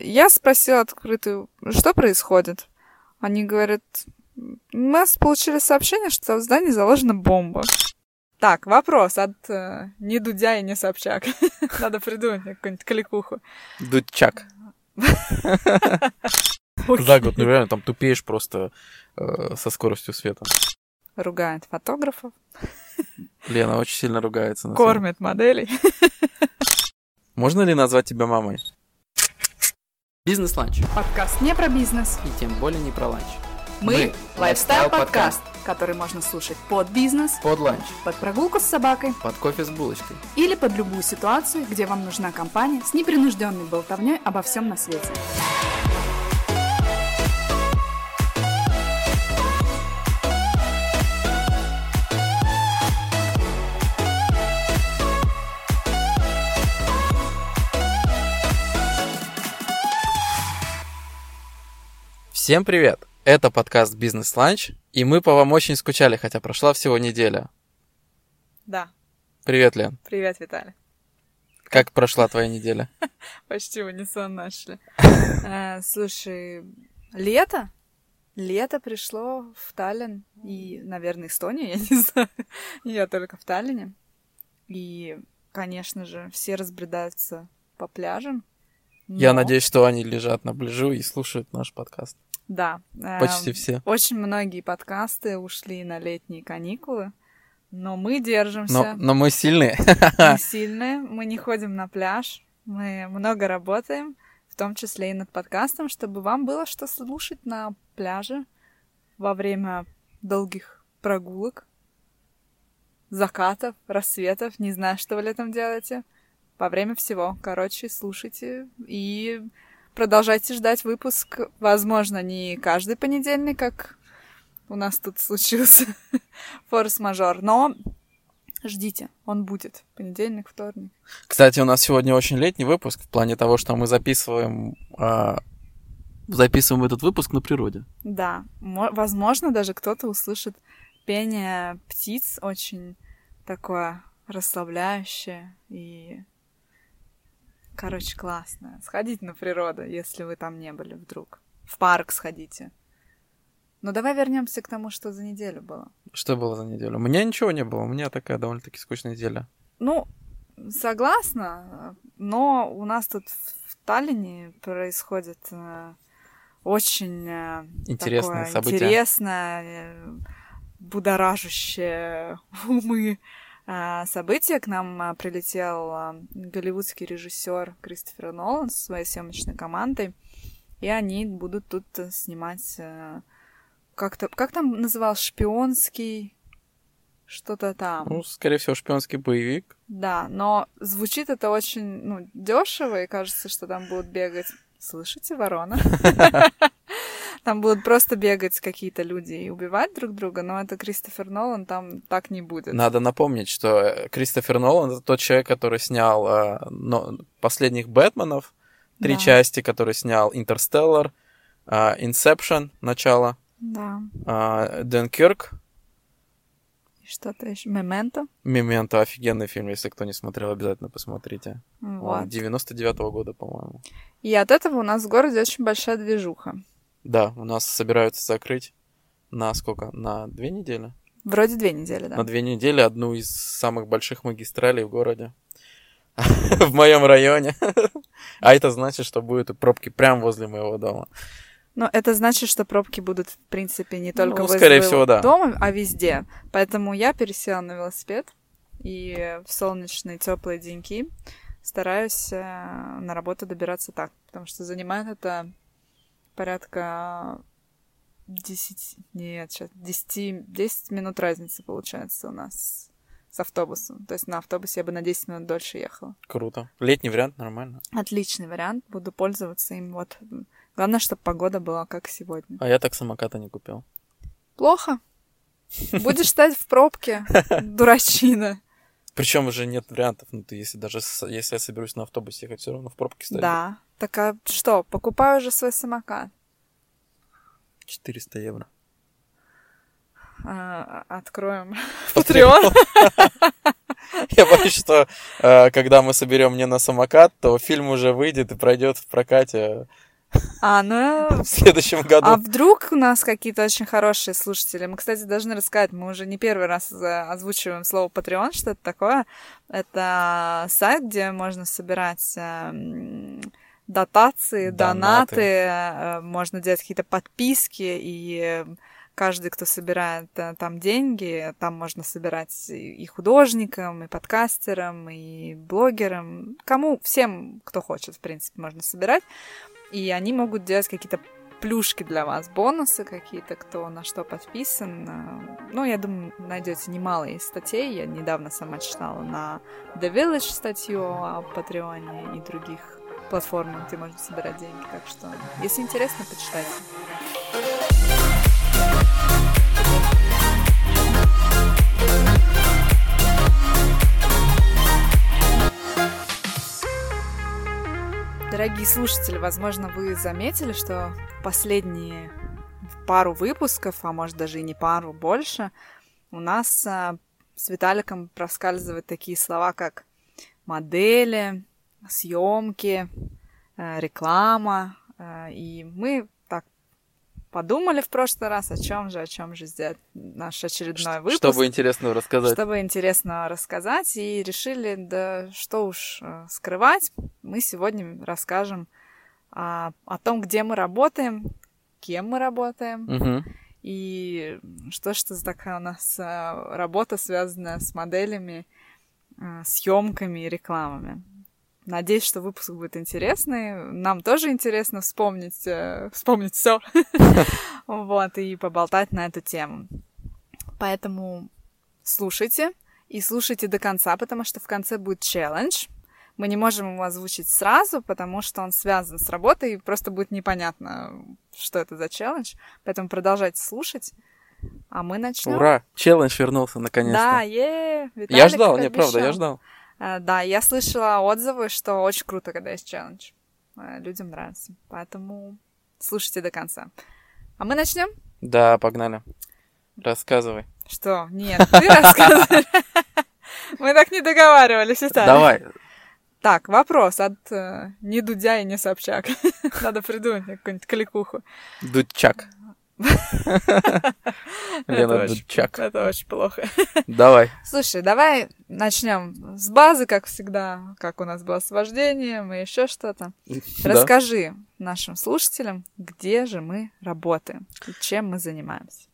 я спросила открытую, что происходит? Они говорят, у нас получили сообщение, что в здании заложена бомба. Так, вопрос от э, не Дудя и не Собчак. Надо придумать какую-нибудь кликуху. Дудчак. За год, ну реально, там тупеешь просто э, со скоростью света. Ругает фотографов. Лена очень сильно ругается. Кормит моделей. Можно ли назвать тебя мамой? Бизнес-ланч. Подкаст не про бизнес. И тем более не про ланч. Мы – лайфстайл-подкаст, который можно слушать под бизнес, Под ланч. под прогулку с собакой Под кофе с булочкой. или под любую ситуацию, где вам нужна компания с непринужденной болтовней обо всем на свете. Всем привет! Это подкаст «Бизнес-ланч», и мы по вам очень скучали, хотя прошла всего неделя. Да, Привет, Лен. привет, Виталий. Как прошла твоя неделя? Почти унисон нашли. Э, Слушай, лето? Лето пришло в Таллин и, наверное, Эстонию, я не знаю. Я только в Таллине. И, конечно же, все разбредаются по пляжам. Я Но- надеюсь, что они лежат на пляжу и слушают наш подкаст. Да. Почти все. Очень многие подкасты ушли на летние каникулы, но мы держимся. Но, но мы сильные. Мы сильные, мы не ходим на пляж, мы много работаем, в том числе и над подкастом, чтобы вам было что слушать на пляже во время долгих прогулок, закатов, рассветов, не знаю, что вы летом делаете. Во время всего. Короче, слушайте и продолжайте ждать выпуск. Возможно, не каждый понедельник, как у нас тут случился форс-мажор, но ждите, он будет. Понедельник, вторник. Кстати, у нас сегодня очень летний выпуск в плане того, что мы записываем, а, записываем этот выпуск на природе. Да, мо- возможно, даже кто-то услышит пение птиц очень такое расслабляющее и, короче, классное. Сходите на природу, если вы там не были вдруг. В парк сходите. Но давай вернемся к тому, что за неделю было. Что было за неделю? У меня ничего не было, у меня такая довольно-таки скучная неделя. Ну, согласна, но у нас тут в Таллине происходит э, очень э, Интересное такое событие. интересное, э, будоражащее умы событие. К нам э, прилетел э, голливудский режиссер Кристофер Нолан со своей съемочной командой, и они будут тут э, снимать э, как-то, как там называл, шпионский что-то там. Ну, скорее всего, шпионский боевик. Да, но звучит это очень, ну, дешево, и кажется, что там будут бегать. Слышите, ворона? Там будут просто бегать какие-то люди и убивать друг друга, но это Кристофер Нолан, там так не будет. Надо напомнить, что э, Кристофер Нолан это тот человек, который снял э, но- последних Бэтменов, три Да. части, который снял Интерстеллар, Инсепшн, начало, Да. э, Дэнкерк, И что-то еще. Мементо. Мементо, офигенный фильм, если кто не смотрел, обязательно посмотрите. Он Вот. 99-го года, по-моему. И от этого у нас в городе очень большая движуха. Да, у нас собираются закрыть на сколько? На две недели? Вроде две недели, да. На две недели одну из самых больших магистралей в городе. В моем районе. А это значит, что будут пробки прямо возле моего дома. Но это значит, что пробки будут, в принципе, не только Ну, возле скорее всего, да. дома, а везде. Поэтому я пересела на велосипед и в солнечные теплые деньки стараюсь э, на работу добираться так, потому что занимает это порядка 10, нет, сейчас 10, 10 минут разницы получается у нас с автобусом. То есть на автобусе я бы на 10 минут дольше ехала. Круто. Летний вариант нормально. Отличный вариант, буду пользоваться им. Вот. Главное, чтобы погода была как сегодня. А я так самоката не купил. Плохо. Будешь стать в пробке, дурачина. Причем уже нет вариантов. Ну, ты если даже если я соберусь на автобусе ехать, все равно в пробке стоять. Да. Так а что, покупаю уже свой самокат. 400 евро. А, откроем Patreon. Я боюсь, что э, когда мы соберем не на самокат, то фильм уже выйдет и пройдет в прокате А, ну... в следующем году. А вдруг у нас какие-то очень хорошие слушатели? Мы, кстати, должны рассказать, мы уже не первый раз озвучиваем слово Patreon, что это такое. Это сайт, где можно собирать эм, дотации, Донаты. донаты, э, можно делать какие-то подписки, и э, каждый, кто собирает э, там деньги, там можно собирать и художникам, и подкастерам, и блогерам, кому, всем, кто хочет, в принципе, можно собирать. И они могут делать какие-то плюшки для вас, бонусы какие-то, кто на что подписан. Ну, я думаю, найдете немало из статей. Я недавно сама читала на The Village статью о Патреоне и других платформах, где можно собирать деньги. Так что, если интересно, почитайте. Дорогие слушатели, возможно, вы заметили, что последние пару выпусков, а может даже и не пару, больше, у нас а, с Виталиком проскальзывают такие слова, как модели, съемки, э, реклама. э, И мы так подумали в прошлый раз, о чем же, о чем же сделать наш очередной выпуск. Чтобы интересного рассказать. Чтобы интересно рассказать, и решили, да что уж э, скрывать, мы сегодня расскажем а, о том, где мы работаем, кем мы работаем, Мгм. и что что за такая у нас работа, связанная с моделями, съемками и рекламами. Надеюсь, что выпуск будет интересный. Нам тоже интересно вспомнить, э, вспомнить все. Вот, и поболтать на эту тему. Поэтому слушайте и слушайте до конца, потому что в конце будет челлендж. Мы не можем его озвучить сразу, потому что он связан с работой, и просто будет непонятно, что это за челлендж. Поэтому продолжайте слушать. А мы начнем. Ура! Челлендж вернулся наконец-то. Да, е я Виталик ждал, не, правда, я ждал. А, Да, я слышала отзывы, что очень круто, когда есть челлендж. А, Людям нравится. Поэтому слушайте до конца. А мы начнем? Да, погнали. Рассказывай. Что? Нет, ты рассказывай. Мы так не договаривались, Виталий. Давай. Так, вопрос от э, не Дудя и не Собчак. Надо придумать какую-нибудь кликуху. Дудчак. Это Лена очень- Дудчак. Это очень плохо. Давай. Слушай, давай начнем с базы, как всегда, как у нас было с вождением и еще что-то. Расскажи нашим слушателям, где же мы работаем и чем мы занимаемся.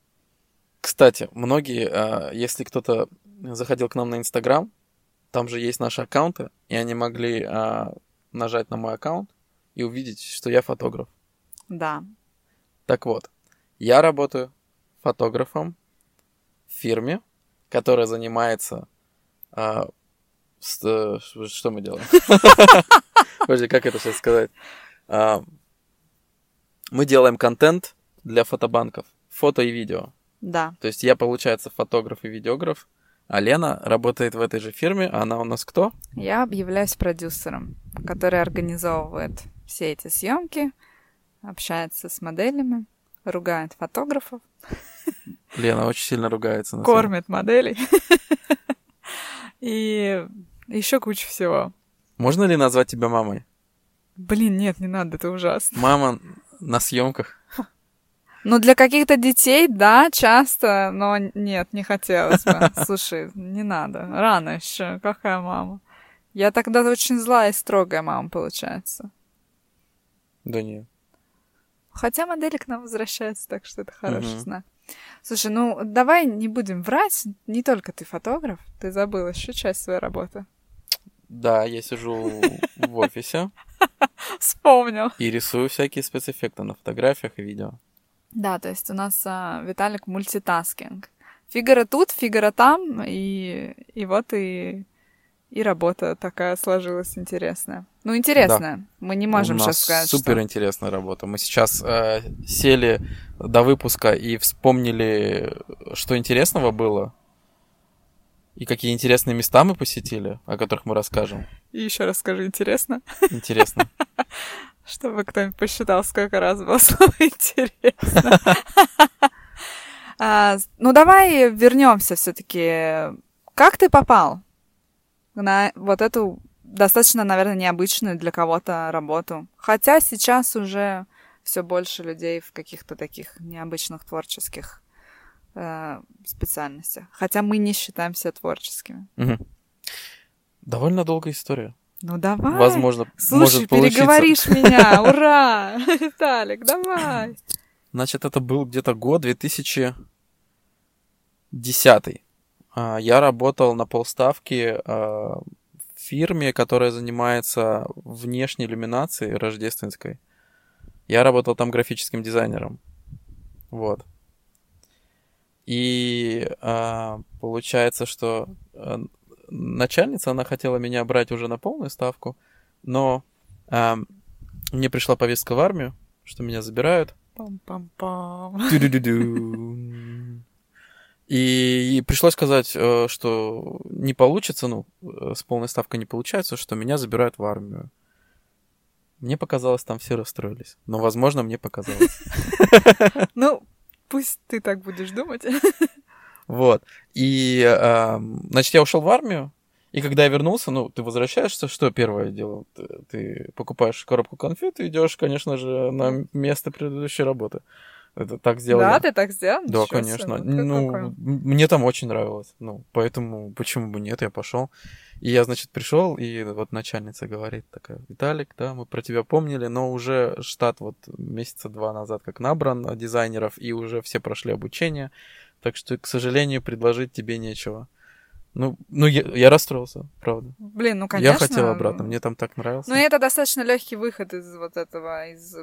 Кстати, многие, а, если кто-то заходил к нам на Инстаграм, там же есть наши аккаунты, и они могли а, нажать на мой аккаунт и увидеть, что я фотограф. Да, Так вот, я работаю фотографом в фирме, которая занимается... а, с- э, что мы делаем? Подожди, как это сейчас сказать? А, Мы делаем контент для фотобанков, фото и видео. да, То есть я, получается, фотограф и видеограф, а Лена работает в этой же фирме, а она у нас кто? я являюсь продюсером, который организовывает все эти съемки, общается с моделями, ругает фотографов, Лена очень сильно ругается. на кормит моделей и еще куча всего. Можно ли назвать тебя мамой? Блин, нет, не надо, это ужасно. Мама на съемках. Ну, для каких-то детей, да, часто, но нет, не хотелось бы. Слушай, не надо, рано еще, какая мама. Я тогда очень злая и строгая мама, получается. Да нет. Хотя модели к нам возвращаются, так что это хороший Мгм. знак. Слушай, ну давай не будем врать. Не только ты фотограф, ты забыл еще часть своей работы. Да, я сижу в офисе Вспомнил. и рисую всякие спецэффекты на фотографиях и видео. Да, то есть у нас а, Виталик мультитаскинг. Фигура тут, фигура там, и, и вот и, и работа такая сложилась интересная. Ну, интересная. Мы не можем У сейчас нас сказать, супер что... интересная работа. Мы сейчас э, сели до выпуска и вспомнили, что интересного было. И какие интересные места мы посетили, о которых мы расскажем. И еще раз скажи, интересно, Интересно. чтобы кто-нибудь посчитал, сколько раз было слово интересно. А, Ну, давай вернемся все-таки. Как ты попал на вот эту достаточно, наверное, необычную для кого-то работу. Хотя сейчас уже все больше людей в каких-то таких необычных творческих э, специальностях. Хотя мы не считаем себя творческими. Мгм. Довольно долгая история. Ну давай. Возможно, Слушай, может получиться. переговоришь меня. Ура! Виталик, давай. Значит, это был где-то год 2010. А, Я работал на полставки а, в фирме, которая занимается внешней иллюминацией рождественской. Я работал там графическим дизайнером. Вот. И а, получается, что а, начальница, она хотела меня брать уже на полную ставку, но мне пришла повестка в армию, что меня забирают. Пам-пам-пам. И, и пришлось сказать, э, что не получится, ну, э, с полной ставкой не получается, что меня забирают в армию. Мне показалось, там все расстроились. Но, возможно, мне показалось. Ну, пусть ты так будешь думать. Вот. И, эм, значит, я ушел в армию, и когда я вернулся, ну, ты возвращаешься, что первое дело? Ты, ты покупаешь коробку конфет и идешь, конечно же, на место предыдущей работы. Это так сделали. Да, ты так сделал? Да, Ничего себе, конечно. как ну, какой. м- мне там очень нравилось. Ну, поэтому почему бы нет, я пошел. И я, значит, пришел, и вот начальница говорит такая, Виталик, да, мы про тебя помнили, но уже штат вот месяца два назад как набран дизайнеров, и уже все прошли обучение, так что, к сожалению, предложить тебе нечего. Ну, ну я, я расстроился, правда. Блин, ну, конечно. Я хотел обратно, мне там так нравился. Ну, это достаточно легкий выход из вот этого, из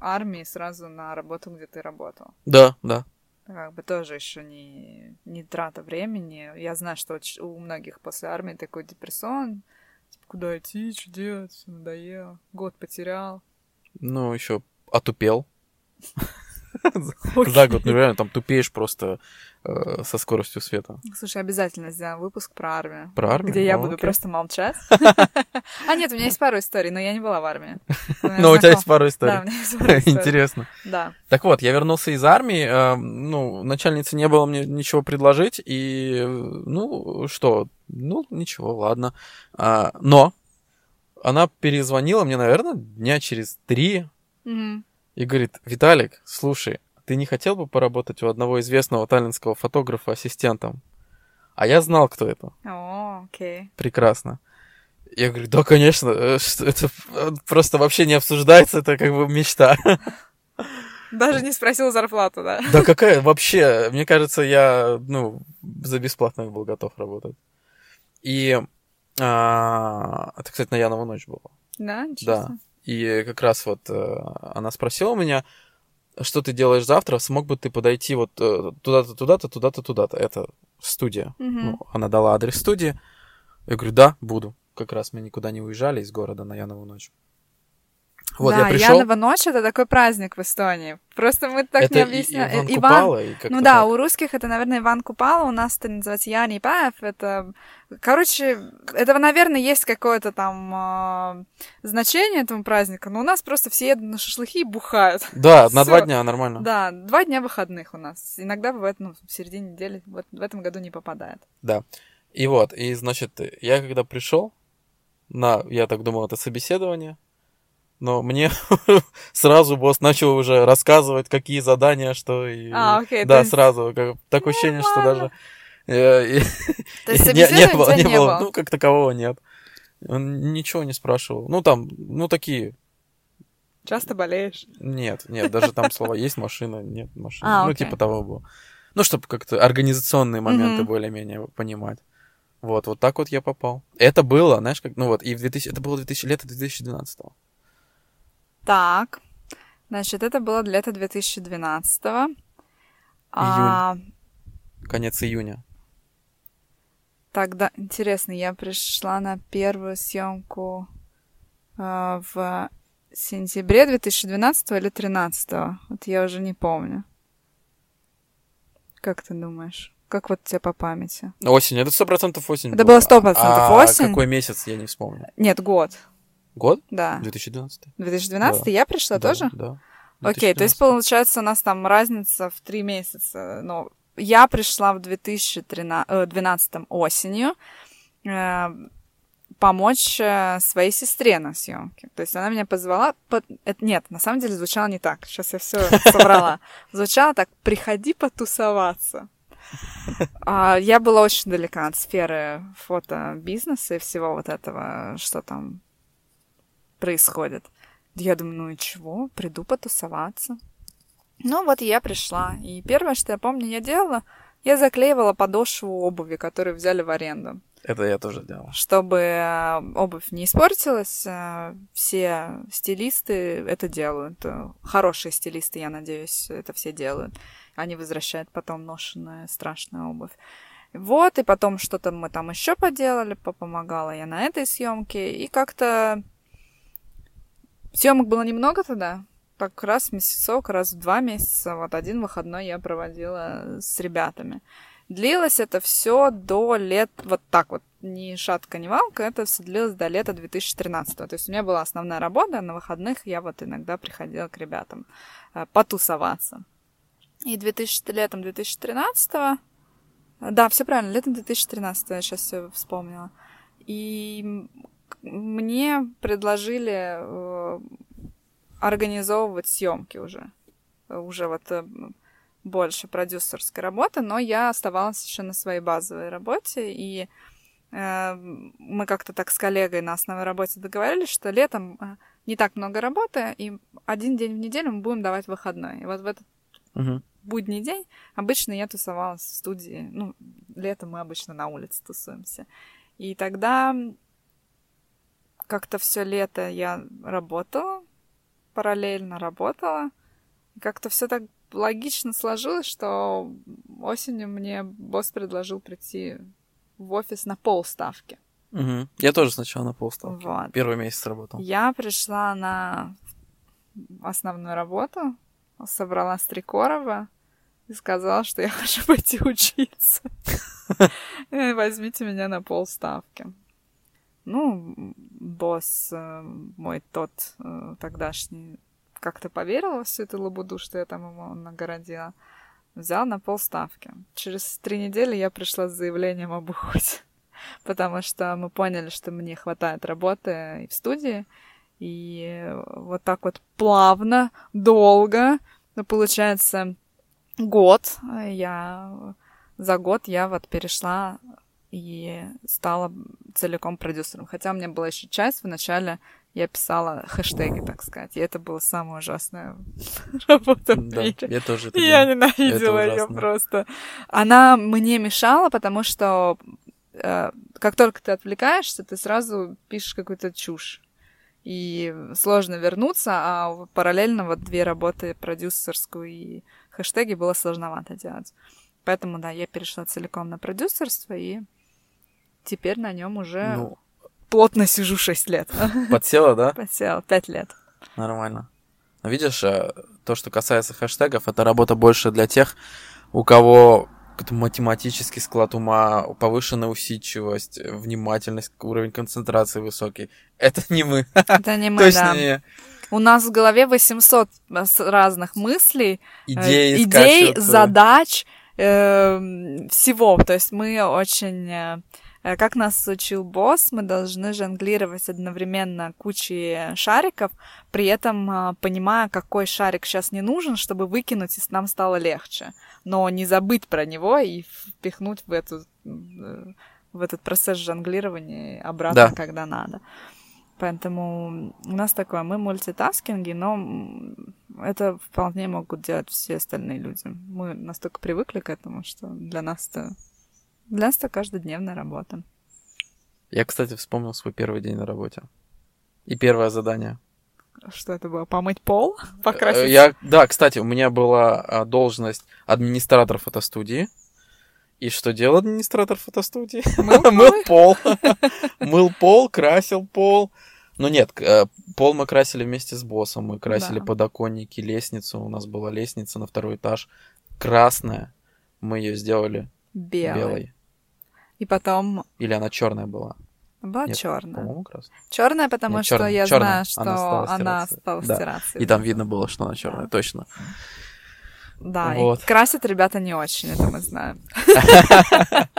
армии сразу на работу, где ты работал. Да, да. Как бы тоже еще не, не трата времени. Я знаю, что у многих после армии такой депрессон. Типа, куда идти, что делать, все надоело. Год потерял. Ну, еще отупел. За год, ну реально, там тупеешь просто э, со скоростью света. Слушай, обязательно сделаем выпуск про армию. Про армию? Где я Ну, буду окей. просто молчать. А нет, у меня есть пару историй, но я не была в армии. Но у тебя есть пару Да, у историй. меня есть пару историй. Интересно. Да. Так вот, я вернулся из армии, э, ну, начальнице не было мне ничего предложить, и, ну, что, ну, ничего, ладно. А, Но она перезвонила мне, наверное, дня через три и говорит, Виталик, слушай, ты не хотел бы поработать у одного известного таллинского фотографа ассистентом? А я знал, кто это. О, окей. Прекрасно. Я говорю, да, конечно, э, это э, просто вообще не обсуждается, это как бы мечта. Даже не спросил зарплату, да? Да какая вообще? Мне кажется, я, ну, за бесплатно был готов работать. И а, это, кстати, на Янову ночь было. Да, ничего Да. И как раз вот э, она спросила меня, что ты делаешь завтра, смог бы ты подойти вот э, туда-то, туда-то, туда-то, туда-то. Это студия. Мгм. Ну, она дала адрес студии. Я говорю, да, буду. Как раз мы никуда не уезжали из города на Янову ночь. Вот да, я пришел. Янова ночь это такой праздник в Эстонии. Просто мы так это не объясняем. Иван Иван- Купала, и как-то Ну да, так. у русских это, наверное, Иван Купала, у нас это называется Яни Паев. Это, короче, этого, наверное, есть какое-то там а, значение этому празднику, но у нас просто все едут на шашлыки и бухают. Да, на два дня нормально. Да, два дня выходных у нас. Иногда бывает, ну, в середине недели, вот в этом году не попадает. И вот, и значит, я когда пришел на, я так думал, это собеседование, но мне сразу босс начал уже рассказывать, какие задания, что и... А, окей, Да, есть- сразу, как, такое ощущение, что даже... э, То есть не- было, не было, ну, как такового нет. Он ничего не спрашивал. Ну, там, ну, такие... Часто болеешь? Нет, нет, даже там слова есть машина, нет машины. А, ну, типа того было. Ну, чтобы как-то организационные моменты более-менее понимать. Вот, вот так вот я попал. Это было, знаешь, как, ну вот, и в 2000, это было 2000, лето 2012 Так, значит, это было лето 2012 А, конец июня. тогда, интересно, я пришла на первую съемку а, в сентябре 2012 или 2013 Вот я уже не помню. Как ты думаешь? Как вот тебе по памяти? Осень, это сто процентов осень. Это было 100% а осень. какой месяц, я не вспомню. Нет, год. Год? Да. 2012? 2012 Да. я пришла Да, тоже? Да. Окей, то есть 2012. получается у нас там разница в три месяца. Но я пришла в 2012 осенью. Э, помочь э, своей сестре на съемке. То есть она меня позвала... Под... Это, нет, на самом деле звучало не так. Сейчас я все собрала. Звучало так, приходи потусоваться. А, я была очень далека от сферы фотобизнеса и всего вот этого, что там происходит. Я думаю, ну и чего, приду потусоваться. Ну вот я пришла, и первое, что я помню, я делала, я заклеивала подошву обуви, которую взяли в аренду. Это я тоже делал. Чтобы э, обувь не испортилась, э, все стилисты это делают. Хорошие стилисты, я надеюсь, это все делают. Они возвращают потом ношенную страшную обувь. Вот, и потом что-то мы там еще поделали, попомогала я на этой съемке, и как-то съемок было немного тогда, так раз в месяцок, раз в два месяца, вот один выходной я проводила с ребятами. Длилось это все до лет, вот так вот, ни шатка, ни валка, это все длилось до лета 2013. То есть у меня была основная работа, а на выходных я вот иногда приходила к ребятам э, потусоваться. И 2000, летом 2013 да, все правильно, летом 2013 я сейчас все вспомнила. И мне предложили э, организовывать съемки уже. Уже вот э, больше продюсерской работы, но я оставалась еще на своей базовой работе, и э, мы как-то так с коллегой на основной работе договорились, что летом э, не так много работы, и один день в неделю мы будем давать выходной. И вот в этот Угу. будний день обычно я тусовалась в студии. Ну, летом мы обычно на улице тусуемся. И тогда как-то все лето я работала, параллельно работала. Как-то все так логично сложилось, что осенью мне босс предложил прийти в офис на полставки. Угу. Я тоже сначала на полставки. Вот. Первый месяц работал. Я пришла на основную работу, собрала Стрекорова и сказала, что я хочу пойти учиться. Э, Возьмите меня на полставки. Ну, босс э, мой тот э, тогдашний как-то поверил во всю эту лабуду, что я там ему нагородила. Взял на полставки. Через три недели я пришла с заявлением об уходе. Потому что мы поняли, что мне хватает работы и в студии. И вот так вот плавно, долго, ну, получается, год я... За год я вот перешла и стала целиком продюсером. Хотя у меня была еще часть, вначале я писала хэштеги, так сказать. И это была самая ужасная работа в Да, мире. я тоже это Я делал. ненавидела Это ее просто. Она мне мешала, потому что э, как только ты отвлекаешься, ты сразу пишешь какую-то чушь. И сложно вернуться, а параллельно вот две работы, продюсерскую и хэштеги, было сложновато делать. Поэтому, да, я перешла целиком на продюсерство, и теперь на нем уже Ну, плотно сижу 6 лет. подсела, да? Посела 5 лет. Нормально. Но видишь, э, то, что касается хэштегов, это работа больше для тех, у кого математический склад ума, повышенная усидчивость, внимательность, уровень концентрации высокий. Это не мы. Это не мы, Точно да. не У нас в голове 800 с- разных мыслей, э, идей, скачут, э, задач, э, всего. То есть мы очень... э, Как нас учил босс, мы должны жонглировать одновременно кучей шариков, при этом э, понимая, какой шарик сейчас не нужен, чтобы выкинуть, и нам стало легче. Но не забыть про него и впихнуть в, эту, э, в этот процесс жонглирования обратно, Да. когда надо. Поэтому у нас такое, мы мультитаскинги, но это вполне могут делать все остальные люди. Мы настолько привыкли к этому, что для нас это для нас это каждодневная работа. Я, кстати, вспомнил свой первый день на работе. И первое задание. Что это было? Помыть пол? Э, Покрасить? Я, да, кстати, у меня была а, должность администратор фотостудии. И что делал администратор фотостудии? Мыл Мыл пол. Мыл пол, красил пол. Ну нет, э, пол мы красили вместе с боссом. Мы красили Да. подоконники, лестницу. У нас была лестница на второй этаж. Красная. Мы ее сделали белой. И потом Или она черная была? была Нет, черная. По-моему, красная. Черная, потому Нет, что чёрная, я чёрная. знаю, что Она стала она стираться. стала Да. стираться. И там видно было, что она черная, точно. Да, Вот. и красят ребята не очень, это мы знаем.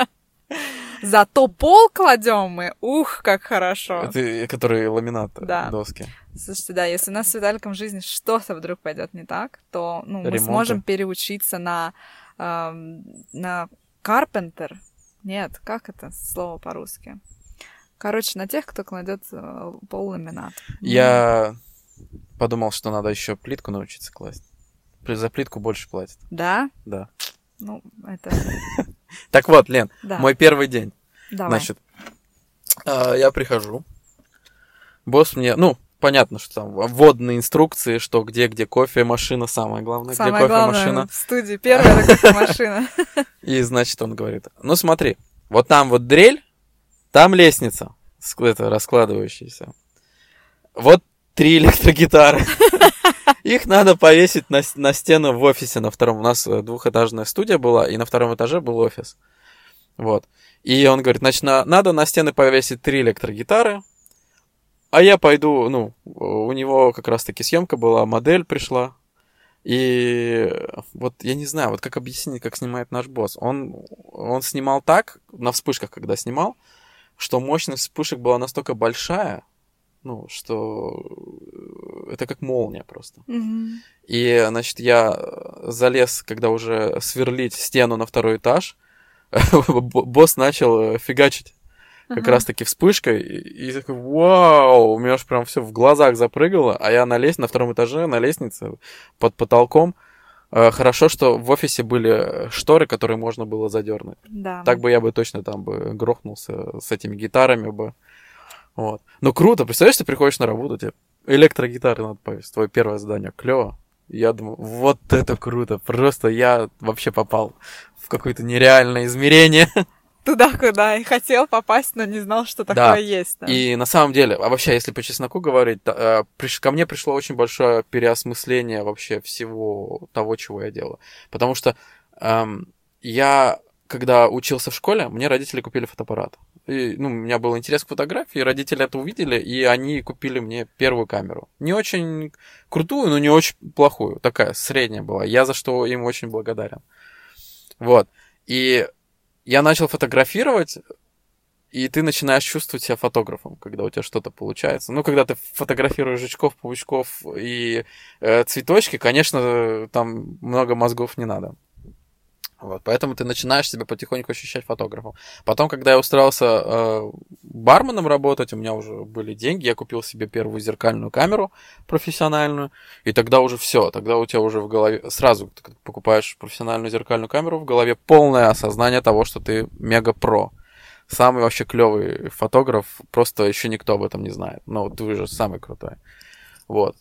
Зато пол кладем мы, ух, как хорошо. Это которые ламинат, Да. доски. Слушайте, да, если у нас с Виталиком в жизни что-то вдруг пойдет не так, то ну, мы Ремонты. сможем переучиться на, эм, на carpenter. Нет, как это слово по-русски? Короче, на тех, кто кладет э, пол ламинат. Я подумал, что надо еще плитку научиться класть. За плитку больше платят. Да? Да. Ну, это... Так вот, Лен, мой первый день. Давай. Значит, а, я прихожу. Босс мне, ну, понятно, что там вводные инструкции, что где, где кофе, машина, самое главное, Самое где кофе, главное машина. в студии первая машина. И, значит, он говорит, ну, смотри, вот там вот дрель, там лестница, это, раскладывающаяся. Вот три электрогитары. Их надо повесить на, на стену в офисе на втором. У нас э, двухэтажная студия была, и на втором этаже был офис. Вот. И он говорит, значит, на- надо на стены повесить три электрогитары, а я пойду, ну, у него как раз-таки съемка была, модель пришла, и вот я не знаю, вот как объяснить, как снимает наш босс. Он, он снимал так, на вспышках, когда снимал, что мощность вспышек была настолько большая, ну, что это как молния просто. Мгм. И, значит, я залез, когда уже сверлить стену на второй этаж, босс начал фигачить как Ага. раз таки вспышкой, и, и такой, вау, у меня аж прям все в глазах запрыгало, а я на лест... на втором этаже, на лестнице, под потолком. Э, Хорошо, что в офисе были шторы, которые можно было задернуть. Да. Так бы я бы точно там бы грохнулся с этими гитарами бы. Вот. Ну круто, представляешь, ты приходишь на работу, тебе электрогитары надо повесить, твое первое задание, клево. Я думаю, вот это круто, просто я вообще попал в какое-то нереальное измерение. Туда, куда и хотел попасть, но не знал, что Да. такое есть. да. И на самом деле, а вообще, если по чесноку говорить, та- э, ко мне пришло очень большое переосмысление вообще всего того, чего я делаю. Потому что эм, я, когда учился в школе, мне родители купили фотоаппарат. И, ну, у меня был интерес к фотографии, родители это увидели, и они купили мне первую камеру. Не очень крутую, но не очень плохую. Такая, средняя была. Я за что им очень благодарен. Вот. И я начал фотографировать, и ты начинаешь чувствовать себя фотографом, когда у тебя что-то получается. Ну, когда ты фотографируешь жучков, паучков и э, цветочки, конечно, там много мозгов не надо. Вот, поэтому ты начинаешь себя потихоньку ощущать фотографом. Потом, когда я устроился э, барменом работать, у меня уже были деньги, я купил себе первую зеркальную камеру профессиональную, и тогда уже все, тогда у тебя уже в голове сразу ты покупаешь профессиональную зеркальную камеру, в голове полное осознание того, что ты мега про. Самый вообще клевый фотограф, просто еще никто об этом не знает. Но ты же самый крутой. Вот.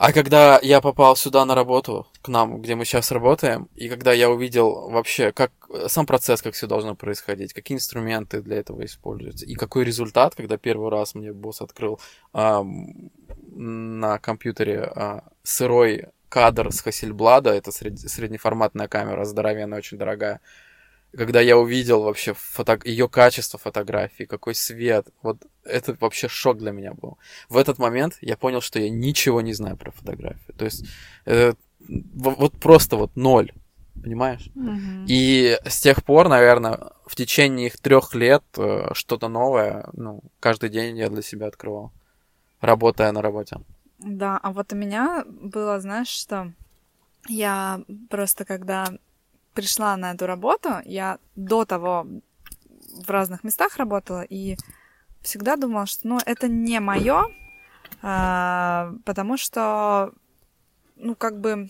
А когда я попал сюда на работу, к нам, где мы сейчас работаем, и когда я увидел вообще, как сам процесс, как все должно происходить, какие инструменты для этого используются, и какой результат, когда первый раз мне босс открыл ам, на компьютере а, сырой кадр с Hasselblad, это сред- среднеформатная камера, здоровенная, очень дорогая, когда я увидел вообще фото... ее качество фотографии, какой свет, вот это вообще шок для меня был. В этот момент я понял, что я ничего не знаю про фотографию. То есть э, вот просто вот ноль, понимаешь? Мгм. И с тех пор, наверное, в течение их трех лет э, что-то новое, ну, каждый день я для себя открывал, работая на работе. Да, а вот у меня было, знаешь, что я просто когда пришла на эту работу, я до того в разных местах работала и всегда думала, что ну это не мое, потому что ну как бы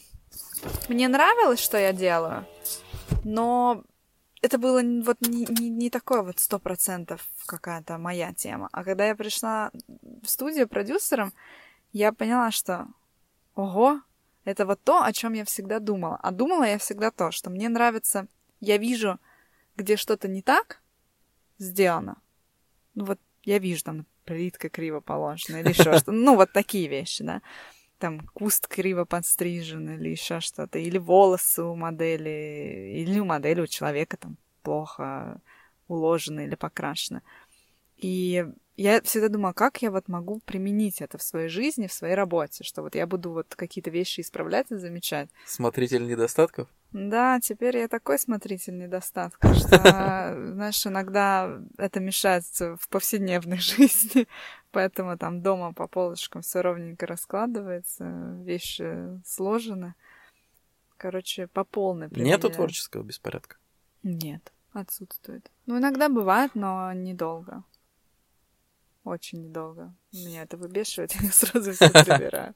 мне нравилось, что я делаю, но это было вот не, не, не такое вот сто процентов какая-то моя тема. А когда я пришла в студию продюсером, я поняла, что ого, это вот то, о чем я всегда думала. А думала я всегда то, что мне нравится, я вижу, где что-то не так сделано. Ну вот я вижу, там плитка криво положена или еще что-то. Ну вот такие вещи, да. Там куст криво подстрижен или еще что-то. Или волосы у модели, или у модели у человека там плохо уложены или покрашены. И я всегда думала, как я вот могу применить это в своей жизни, в своей работе, что вот я буду вот какие-то вещи исправлять и замечать. Смотритель недостатков? Да, теперь я такой смотритель недостатков, что, знаешь, иногда это мешается в повседневной жизни, поэтому там дома по полочкам все ровненько раскладывается, вещи сложены. Короче, по полной. Нету творческого беспорядка? Нет, отсутствует. Ну, иногда бывает, но недолго. Очень недолго. Меня это выбешивает, я сразу все прибираю.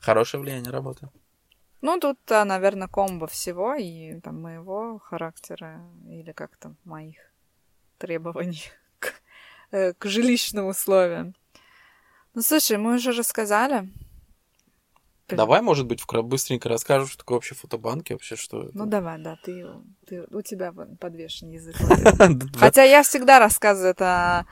Хорошее влияние работы. Ну, тут, наверное, комбо всего и там моего характера или как-то моих требований к, э, к жилищным условиям. Ну, слушай, мы уже рассказали Давай, может быть, быстренько расскажешь, что такое вообще фотобанки, вообще что Ну давай, да, ты, ты у тебя подвешен язык. Хотя я всегда рассказываю это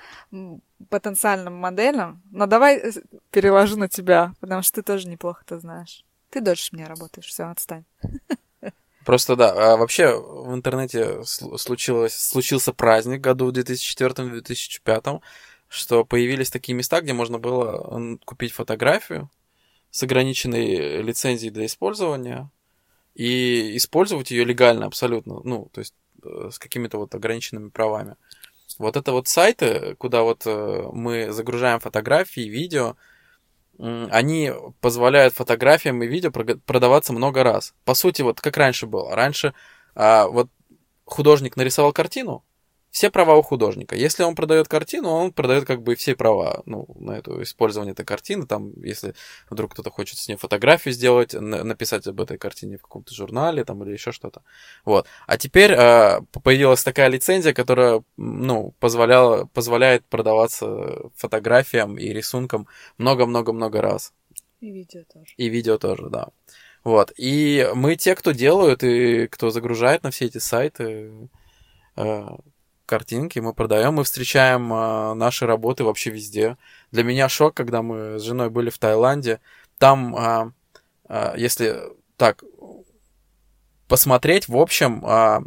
потенциальным моделям, но давай э, переложу на тебя, потому что ты тоже неплохо это знаешь. Ты дольше меня работаешь, все, отстань. Просто да, а вообще в интернете случилось, случился праздник году в 2004-2005, что появились такие места, где можно было купить фотографию, с ограниченной лицензией для использования и использовать ее легально абсолютно, ну, то есть э, с какими-то вот ограниченными правами. Вот это вот сайты, куда вот э, мы загружаем фотографии, видео, они позволяют фотографиям и видео продаваться много раз. По сути, вот как раньше было. Раньше а, вот художник нарисовал картину, все права у художника. Если он продает картину, он продает как бы все права ну, на это использование этой картины. Там, если вдруг кто-то хочет с ней фотографию сделать, написать об этой картине в каком-то журнале там, или еще что-то. Вот. А теперь э, появилась такая лицензия, которая ну, позволяла, позволяет продаваться фотографиям и рисункам много-много-много раз. И видео тоже. И видео тоже, да. Вот. И мы те, кто делают и кто загружает на все эти сайты, э, картинки, мы продаем, мы встречаем э, наши работы вообще везде. Для меня шок, когда мы с женой были в Таиланде. Там, э, э, если так посмотреть, в общем, э,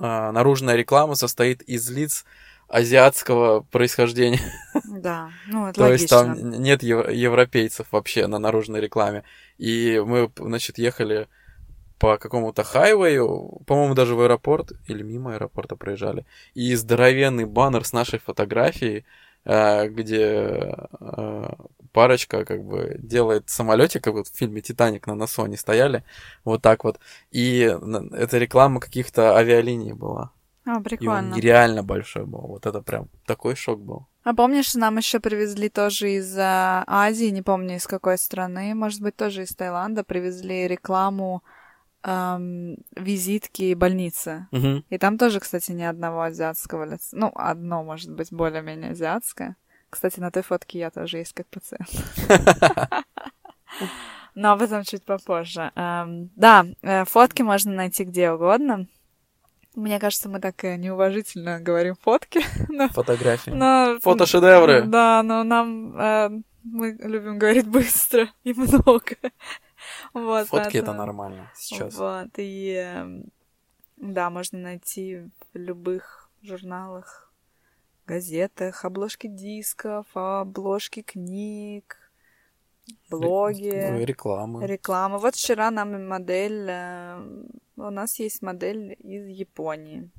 э, наружная реклама состоит из лиц азиатского происхождения. Да, ну это То логично. есть там нет европейцев вообще на наружной рекламе. И мы, значит, ехали по какому-то хайвею, по-моему, даже в аэропорт или мимо аэропорта проезжали, и здоровенный баннер с нашей фотографией, э, где э, парочка как бы делает самолетик, как вот в фильме Титаник на носу они стояли, вот так вот. И это реклама каких-то авиалиний была. А, прикольно. И он нереально большой был. Вот это прям такой шок был. А помнишь, нам еще привезли тоже из э, Азии, не помню из какой страны, может быть, тоже из Таиланда, привезли рекламу эм, визитки больницы. Угу. И там тоже, кстати, ни одного азиатского лица. Ну, одно, может быть, более-менее азиатское. Кстати, на той фотке я тоже есть как пациент. Но об этом чуть попозже. Да, э, фотки можно найти где угодно. Мне кажется, мы так неуважительно говорим фотки. Фотографии. Но, Фотошедевры. Да, но нам э, мы любим говорить быстро и много. Вот, Фотки это нормально сейчас. Вот, и эм, да, можно найти в любых журналах, газетах, обложки дисков, обложки книг, блоги. Рекламы. Реклама. Вот вчера нам модель... Э, у нас есть модель из Японии,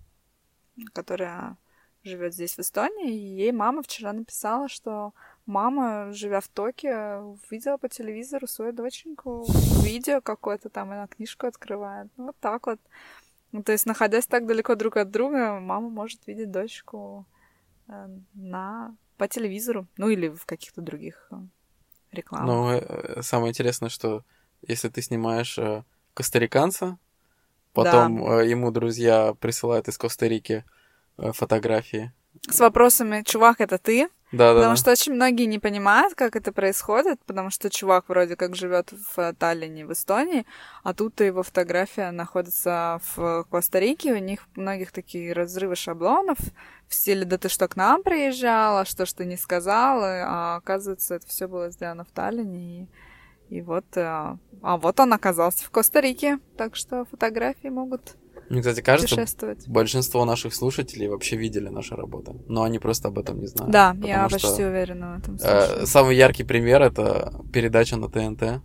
которая живет здесь в Эстонии, и ей мама вчера написала, что мама, живя в Токио, увидела по телевизору свою доченьку, видео какое-то там, она книжку открывает. Ну, вот так вот. Ну, то есть, находясь так далеко друг от друга, мама может видеть дочку э, на по телевизору, ну или в каких-то других э, рекламах. Ну, самое интересное, что если ты снимаешь костариканца, потом да. ему друзья присылают из Коста-Рики фотографии. С вопросами, чувак, это ты? Да, потому да. что очень многие не понимают, как это происходит, потому что чувак вроде как живет в Таллине, в Эстонии, а тут его фотография находится в Коста-Рике, у них многих такие разрывы шаблонов в стиле «да ты что, к нам приезжала, что ж ты не сказала», а оказывается, это все было сделано в Таллине, и, и вот, а, а вот он оказался в Коста-Рике, так что фотографии могут Мне, кстати, кажется, большинство наших слушателей вообще видели наши работы, но они просто об этом не знают. Да, я что, почти уверена в этом э, самый яркий пример это передача на ТНТ,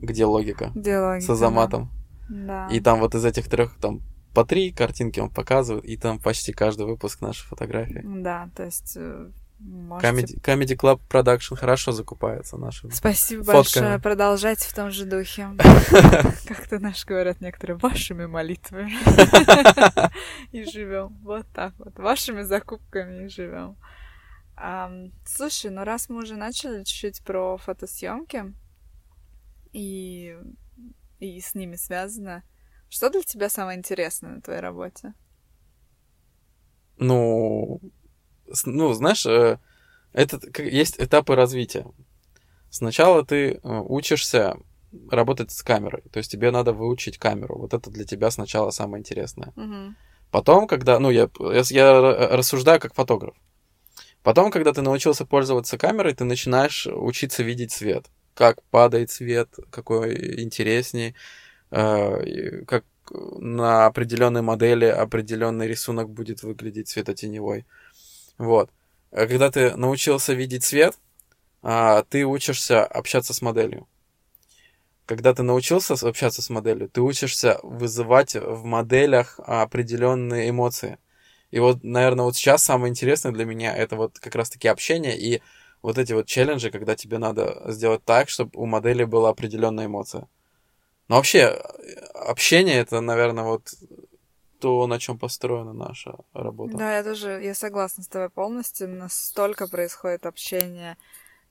где логика Где логика, с Азаматом. Да. И там вот из этих трех там по три картинки он показывает, и там почти каждый выпуск наши фотографии. Да, то есть э, можете... Comedy, Comedy Club Production хорошо хорошо наши. Спасибо фотками. большое. Продолжайте в том же духе. Как-то наши говорят некоторые вашими молитвами. И живем. Вот так вот. Вашими закупками и живем. Слушай, ну раз мы уже начали чуть-чуть про фотосъемки и, и с ними связано, что для тебя самое интересное на твоей работе? Ну, ну, знаешь, э, это есть этапы развития. Сначала ты э, учишься работать с камерой, то есть тебе надо выучить камеру. Вот это для тебя сначала самое интересное. Мгм. Потом, когда, ну, я, я, рассуждаю как фотограф. Потом, когда ты научился пользоваться камерой, ты начинаешь учиться видеть свет. Как падает свет, какой интересней, э, как на определенной модели определенный рисунок будет выглядеть светотеневой. Вот. А Когда ты научился видеть свет, а, ты учишься общаться с моделью. Когда ты научился общаться с моделью, ты учишься вызывать в моделях определенные эмоции. И вот, наверное, вот сейчас самое интересное для меня это вот как раз-таки общение и вот эти вот челленджи, когда тебе надо сделать так, чтобы у модели была определенная эмоция. Но вообще, э, общение это, наверное, вот то, на чем построена наша работа. Да, я тоже, я согласна с тобой полностью. Настолько происходит общение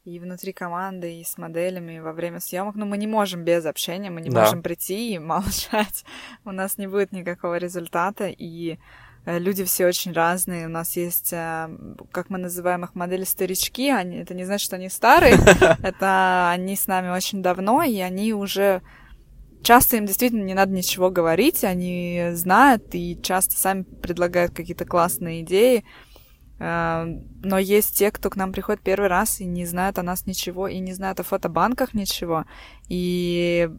и внутри команды, и с моделями, и во время съемок. Но мы не можем без общения, мы не Да. можем прийти и молчать. У нас не будет никакого результата, и э, люди все очень разные. У нас есть, э, как мы называем их, модели старички. Они, это не значит, что они старые. Это они с нами очень давно, и они уже часто им действительно не надо ничего говорить, они знают и часто сами предлагают какие-то классные идеи. Э, Но есть те, кто к нам приходит первый раз и не знают о нас ничего, и не знают о фотобанках ничего. И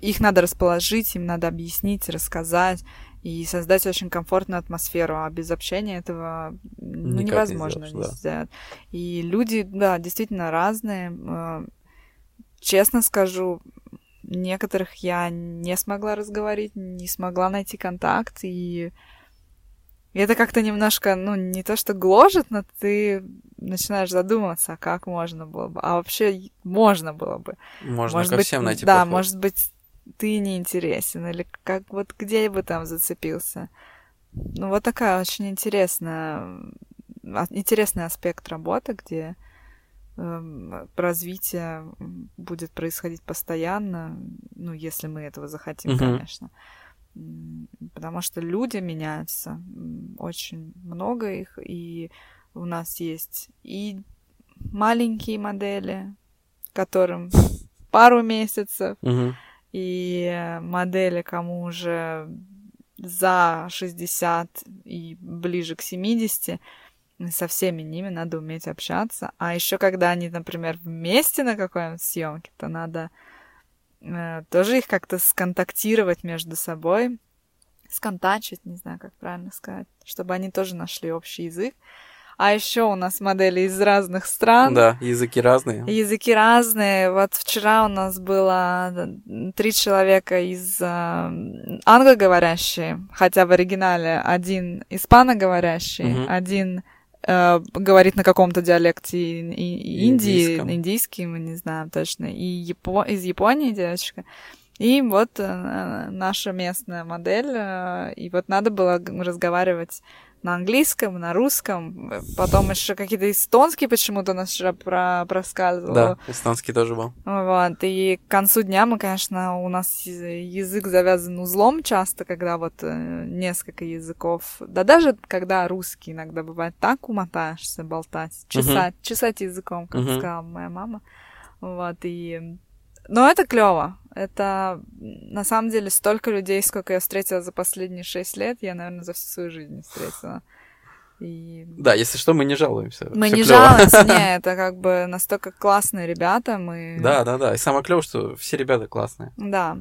их надо расположить, им надо объяснить, рассказать и создать очень комфортную атмосферу, а без общения этого ну, Никак не невозможно сделаешь, да. не сделать. И люди, да, действительно разные. Э, Честно скажу, некоторых я не смогла разговорить, не смогла найти контакт, и это как-то немножко, ну, не то что гложет, но ты начинаешь задумываться, а как можно было бы. А вообще можно было бы. Можно может ко быть, всем найти Да, подход. может быть, ты не интересен, или как вот где бы там зацепился. Ну, вот такая очень интересная, а- интересный аспект работы, где развитие м, будет происходить постоянно, ну, если мы этого захотим, Мгм. конечно. Потому что люди меняются, очень много их, и у нас есть и маленькие модели, которым пару месяцев, Мгм. и модели, кому уже за 60 и ближе к 70, и со всеми ними надо уметь общаться. А еще когда они, например, вместе на какой-нибудь съемке, то надо э, тоже их как-то сконтактировать между собой, сконтачить, не знаю, как правильно сказать, чтобы они тоже нашли общий язык. А еще у нас модели из разных стран. Да, языки разные. Языки разные. Вот вчера у нас было три человека из э, англоговорящие, хотя в оригинале один испаноговорящий, Мгм. один э, говорит на каком-то диалекте и- Индии, Индийском. индийский, мы не знаем точно, и Япо- из Японии девочка. И вот э, наша местная модель, э, и вот надо было разговаривать на английском, на русском, потом еще какие-то эстонские почему-то у нас вчера про проскальзывало. Да, эстонский тоже был. Вот, и к концу дня мы, конечно, у нас язык завязан узлом часто, когда вот э, несколько языков, да даже когда русский иногда бывает, так умотаешься болтать, чесать, чесать языком, как Мгм. сказала моя мама. Вот, и... Но это клево. Это на самом деле столько людей, сколько я встретила за последние шесть лет, я, наверное, за всю свою жизнь встретила. И Да, если что, мы не жалуемся. мы Всё не клёво. жалуемся, не, это как бы настолько классные ребята, мы... Да, да, да. И самое клевое, что все ребята классные. Да.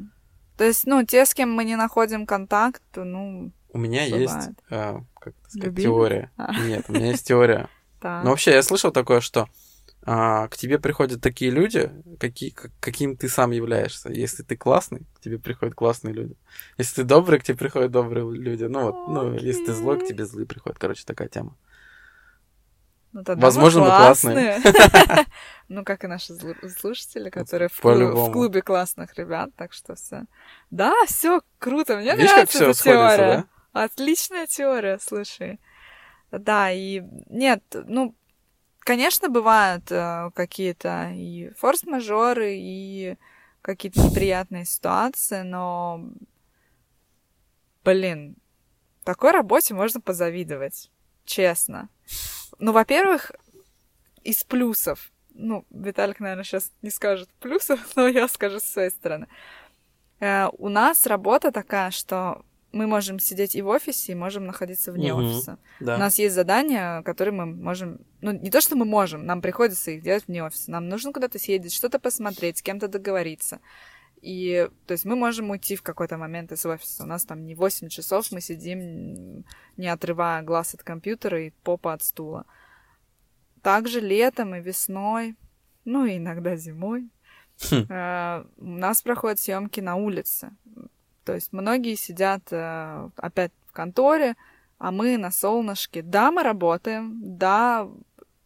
То есть, ну, те, с кем мы не находим контакт, ну, У меня Бывает. есть, а, как сказать, теория. А. Нет, у меня есть теория. Но вообще, я слышал такое, что а, к тебе приходят такие люди, какие, как- каким ты сам являешься. Если ты классный, к тебе приходят классные люди. Если ты добрый, к тебе приходят добрые люди. Ну вот, ну, если ты злой, к тебе злые приходят. Короче, такая тема. Ну, тогда Возможно, мы классные. Ну, как и наши слушатели, которые в, клубе классных ребят, так что все. Да, все круто, мне нравится эта теория. Отличная теория, слушай. Да, и нет, ну, конечно, бывают э, какие-то и форс-мажоры, и какие-то неприятные ситуации, но, блин, такой работе можно позавидовать, честно. Ну, во-первых, из плюсов. Ну, Виталик, наверное, сейчас не скажет плюсов, но я скажу с своей стороны. Э, у нас работа такая, что мы можем сидеть и в офисе, и можем находиться вне Мгм. офиса. Да. У нас есть задания, которые мы можем... Ну, не то, что мы можем, нам приходится их делать вне офиса. Нам нужно куда-то съездить, что-то посмотреть, с кем-то договориться. И, то есть, мы можем уйти в какой-то момент из офиса. У нас там не 8 часов, мы сидим, не отрывая глаз от компьютера и попа от стула. Также летом и весной, ну и иногда зимой, Хм. э, у нас проходят съемки на улице. То есть многие сидят э, опять в конторе, а мы на солнышке. Да, мы работаем, да,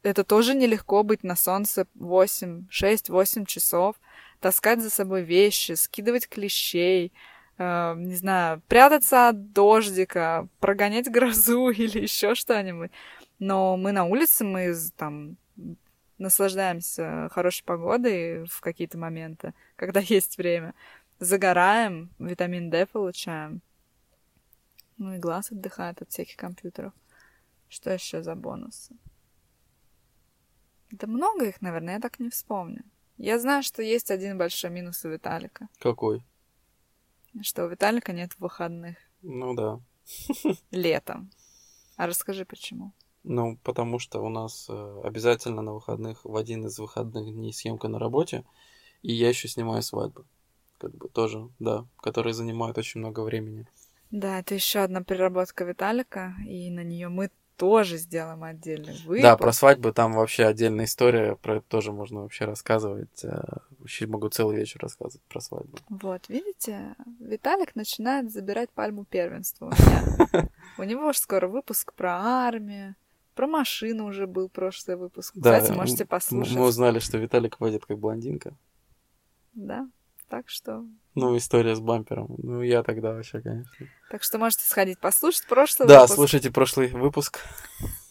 это тоже нелегко быть на солнце 8, 6-8 часов, таскать за собой вещи, скидывать клещей, э, не знаю, прятаться от дождика, прогонять грозу или еще что-нибудь. Но мы на улице, мы там наслаждаемся хорошей погодой в какие-то моменты, когда есть время. Загораем, витамин D получаем. Ну и глаз отдыхает от всяких компьютеров. Что еще за бонусы? Да много их, наверное, я так не вспомню. Я знаю, что есть один большой минус у Виталика. Какой? Что у Виталика нет выходных Ну да. летом. А расскажи, почему. Ну, потому что у нас э, обязательно на выходных, в один из выходных дней съемка на работе, и я еще снимаю свадьбы. Как бы тоже, да, которые занимают очень много времени. Да, это еще одна переработка Виталика, и на нее мы тоже сделаем отдельный выпуск. Да, про свадьбы там вообще отдельная история, про это тоже можно вообще рассказывать. э, Вообще могу целый вечер рассказывать про свадьбу. Вот, видите, Виталик начинает забирать пальму первенства у меня. У него же скоро выпуск про армию, про машину уже был прошлый выпуск. Кстати, можете послушать. Мы узнали, что Виталик водит как блондинка. Да, так что... Ну, история с бампером. Ну, я тогда вообще, конечно. Так что можете сходить послушать прошлый Да, выпуск. слушайте прошлый выпуск,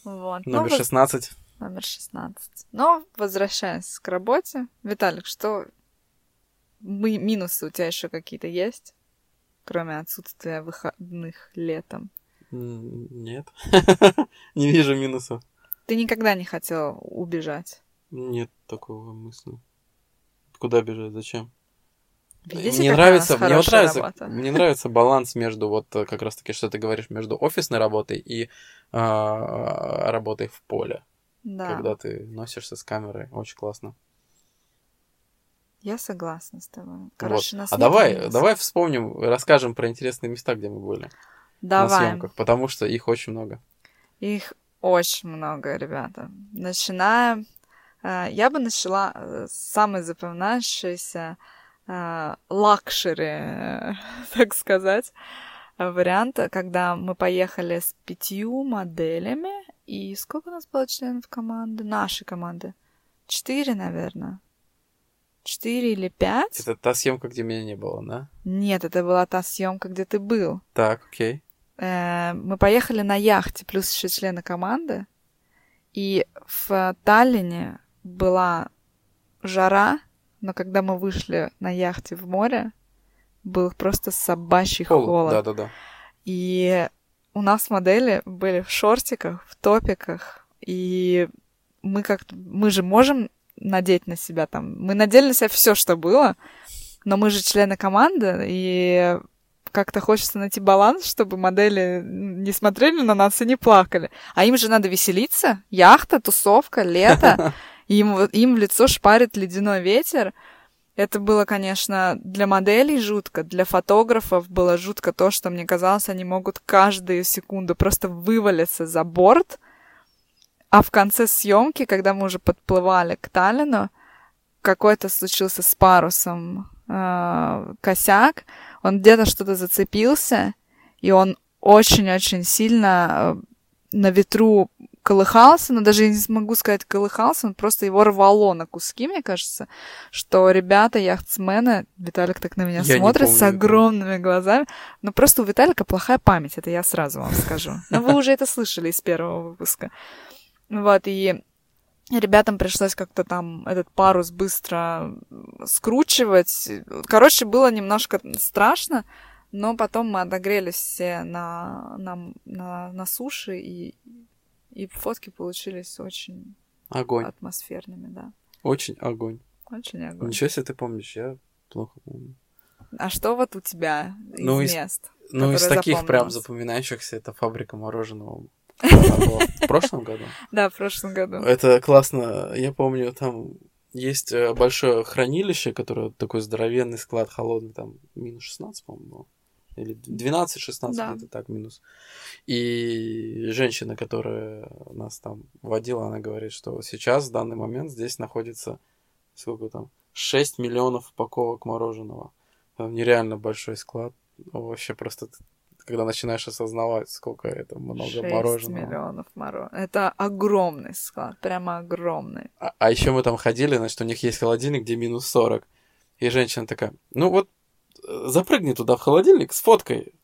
Вот. Ну, номер воз- 16. Номер 16. Но, возвращаясь к работе, Виталик, что мы- минусы у тебя еще какие-то есть? Кроме отсутствия выходных летом. Нет. Не вижу минусов. Ты никогда не хотел убежать. Нет такого мысли. Куда бежать? Зачем? Видите, мне нравится, мне вот нравится, работа? мне нравится баланс между вот э, как раз таки, что ты говоришь, между офисной работой и а, работой в поле, Да, когда ты носишься с камерой, очень классно. я согласна с тобой. Короче, Вот. нас А давай, минусов. давай вспомним, расскажем про интересные места, где мы были на Давай. съемках, потому что их очень много. Их очень много, ребята. Начинаем. э, Я бы начала э, с самой запоминающейся э, luxury, э, так сказать, варианта, когда мы поехали с пятью моделями. И сколько у нас было членов команды? Нашей команды. Четыре, наверное. Четыре или пять? Это та съемка, где меня не было, да? Нет, это была та съемка, где ты был. Так, окей. Э, мы поехали на яхте, плюс еще члены команды. И в Таллине была жара, но когда мы вышли на яхте в море, был просто собачий холод. Да-да-да. И у нас модели были в шортиках, в топиках, и мы как мы же можем надеть на себя там. Мы надели на себя все, что было, но мы же члены команды, и как-то хочется найти баланс, чтобы модели не смотрели на нас и не плакали. А им же надо веселиться. Яхта, тусовка, лето. Им, им в лицо шпарит ледяной ветер. Это было, конечно, для моделей жутко, для фотографов было жутко то, что мне казалось, они могут каждую секунду просто вывалиться за борт, а в конце съемки, когда мы уже подплывали к Таллину, какой-то случился с парусом э, косяк, он где-то что-то зацепился, и он очень-очень сильно э, на ветру колыхался, но даже я не смогу сказать колыхался, он просто его рвало на куски, мне кажется, что ребята, яхтсмены, Виталик так на меня Я смотрит помню с огромными глазами, но просто у Виталика плохая память, это я сразу вам скажу. Но вы уже это слышали из первого выпуска. Вот, и ребятам пришлось как-то там этот парус быстро скручивать. Короче, было немножко страшно, но потом мы отогрелись все на, на, на, на суше, и, и фотки получились очень Огонь. атмосферными, да. Очень огонь. Очень огонь. Ничего себе ты помнишь, я плохо помню. А что вот у тебя из Ну, из- мест? Ну, из таких прям запоминающихся это фабрика мороженого. В прошлом году. Да, в прошлом году. Это классно. Я помню, там есть э, большое хранилище, которое такой здоровенный склад холодный, там минус 16, по-моему, было. Или 12-16, Да. где-то так, минус. И женщина, которая нас там водила, она говорит, что сейчас, в данный момент, здесь находится, сколько там, 6 миллионов упаковок мороженого. Там нереально большой склад. Вообще просто, когда начинаешь осознавать, сколько это много 6 мороженого. миллионов мороженого. Это огромный склад, прямо огромный. А, а еще мы там ходили, значит, у них есть холодильник, где минус 40. И женщина такая, ну вот, запрыгни туда в холодильник с фоткой.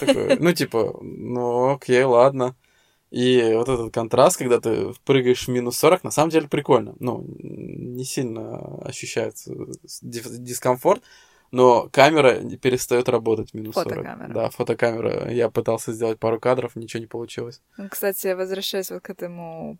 Такой, ну, типа, ну, окей, ладно. И вот этот контраст, когда ты прыгаешь в минус 40, на самом деле прикольно. Ну, не сильно ощущается дис- дискомфорт, но камера перестает работать минус 40. Фотокамера. Да, фотокамера. Я пытался сделать пару кадров, ничего не получилось. Ну, Кстати, возвращаясь вот к этому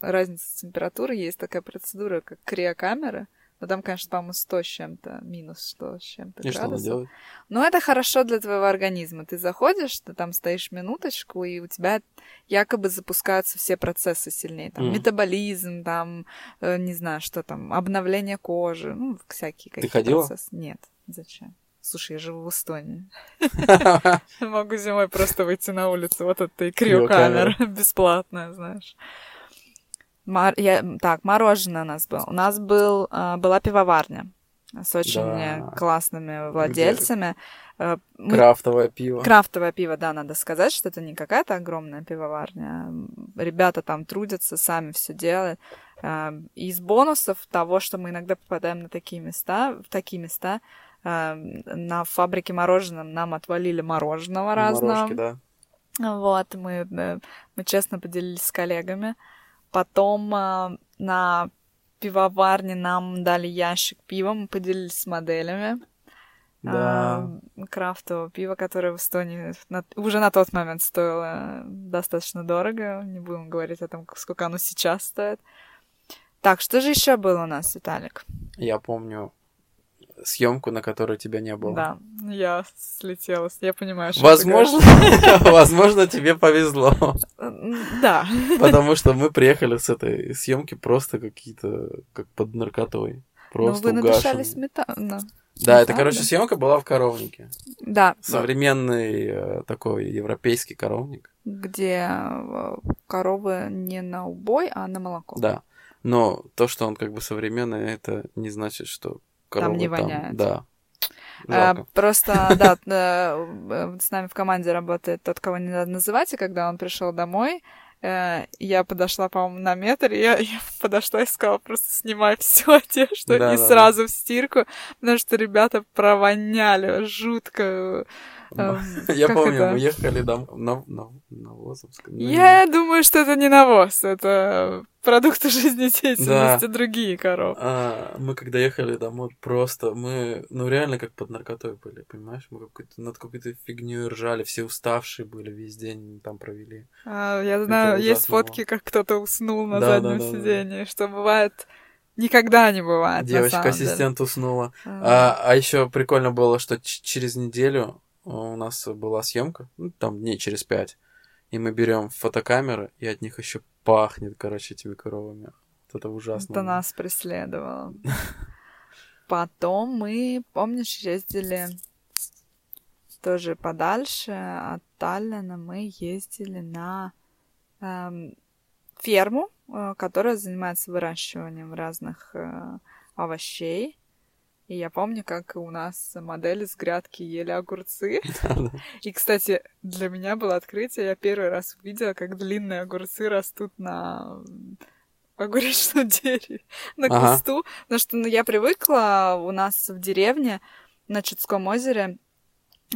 разнице температуры, есть такая процедура, как криокамера. Но там, конечно, по-моему, 100 с чем-то, минус 100 с чем-то И что градусов. делает? Но это хорошо для твоего организма. Ты заходишь, ты там стоишь минуточку, и у тебя якобы запускаются все процессы сильнее. Там Мгм. метаболизм, там, э, не знаю, что там, обновление кожи, ну, всякие какие-то ходила? процессы. Нет, зачем? Слушай, я живу в Эстонии. Могу зимой просто выйти на улицу. Вот это и криокамера бесплатная, знаешь. Мор- я- Так, мороженое у нас было. У нас был, а, была пивоварня с очень Да. э, классными владельцами. Э, мы- Крафтовое пиво. Крафтовое пиво, да, надо сказать, что это не какая-то огромная пивоварня. Ребята там трудятся, сами все делают. А, Из бонусов того, что мы иногда попадаем на такие места, в такие места, на фабрике мороженого нам отвалили мороженого разного. Морожки, да. Вот, мы, э, мы честно поделились с коллегами. Потом а, на пивоварне нам дали ящик пива, мы поделились с моделями. Да. А, крафтового пива, которое в Эстонии на- уже на тот момент стоило достаточно дорого. Не будем говорить о том, сколько оно сейчас стоит. Так, что же еще было у нас, Виталик? Я помню съемку, на которой тебя не было. Да, я слетела. Я понимаю, что Возможно, возможно, тебе повезло. Да. Потому что мы приехали с этой съемки просто какие-то, как под наркотой. Ну, Просто вы надышали сметану. Да, это, короче, съемка была в коровнике. Да, Современный э, такой европейский коровник. где э, коровы не на убой, а на молоко. Да. Но то, что он как бы современный, это не значит, что коровы не воняет. Да. А, Жалко. просто, да, э, с нами в команде работает тот, кого не надо называть, и когда он пришел домой, э, я подошла, по-моему, на метр, и я, я подошла и сказала, просто снимай всю одежду Да, и да, да. сразу в стирку, потому что ребята провоняли жутко. Я помню, мы ехали на, Лозовском. Ну, Я думаю, что это не навоз, это продукты жизнедеятельности другие коровы. А, мы когда ехали домой, просто мы, ну реально как под наркотой были, понимаешь? Мы над какой-то фигней ржали, все уставшие были, весь день там провели. А, я знаю, есть фотки, как кто-то уснул на заднем сидении, что бывает никогда не бывает. Девочка-ассистент уснула. А, А, а еще прикольно было, что через неделю у нас была съемка, ну, там дней через пять, и мы берем фотокамеры, и от них еще пахнет, короче, этими коровами. Вот это ужасно. Это нас преследовало. Потом мы, помнишь, ездили тоже подальше от Таллина. Мы ездили на эм, ферму, э, которая занимается выращиванием разных э, овощей. И я помню, как у нас модели с грядки ели огурцы. И, кстати, для меня было открытие. Я первый раз увидела, как длинные огурцы растут на огуречном дереве, на Ага. кусту. Потому что ну, я привыкла у нас в деревне на Чудском озере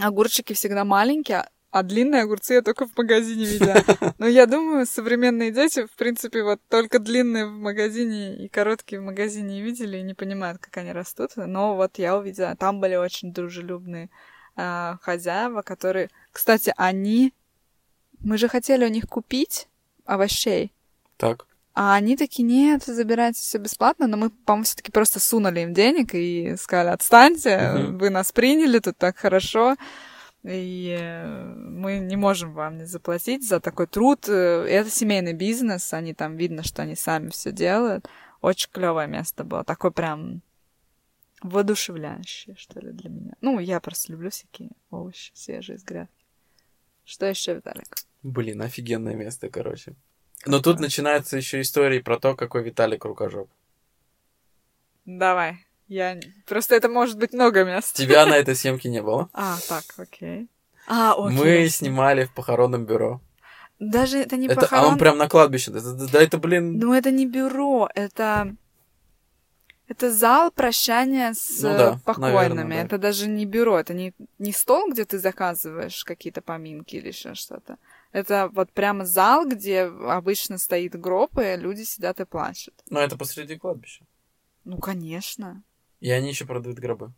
огурчики всегда маленькие, а длинные огурцы я только в магазине видела. Но я думаю, современные дети, в принципе, вот только длинные в магазине и короткие в магазине видели и не понимают, как они растут. Но вот я увидела, там были очень дружелюбные а, хозяева, которые... Кстати, они... Мы же хотели у них купить овощей, Так. а они такие, нет, забирайте все бесплатно, но мы, по-моему, все-таки просто сунули им денег и сказали, отстаньте, Мгм. вы нас приняли, тут так хорошо, и э, мы не можем вам не заплатить за такой труд. Э, Это семейный бизнес, они там видно, что они сами все делают. Очень клевое место было, такое прям воодушевляющее, что ли, для меня. Ну, я просто люблю всякие овощи свежие из грядки. Что еще, Виталик? Блин, офигенное место, короче. Но тут начинается еще история про то, какой Виталик рукожоп. Давай. Я... Просто это может быть много мест. Тебя на этой съемке не было. А, так, окей. А, окей. Мы снимали в похоронном бюро. Даже это не Это, похорон... а он прям на кладбище. Да, да, да это, блин, Ну, это не бюро, это... Это зал прощания с Ну да, э, покойными. наверное, да. Это даже не бюро, это не, не стол, где ты заказываешь какие-то поминки или еще что-то. Это вот прямо зал, где обычно стоит гроб, и люди сидят и плачут. ну это посреди кладбища. Ну, конечно. И они еще продают гробы.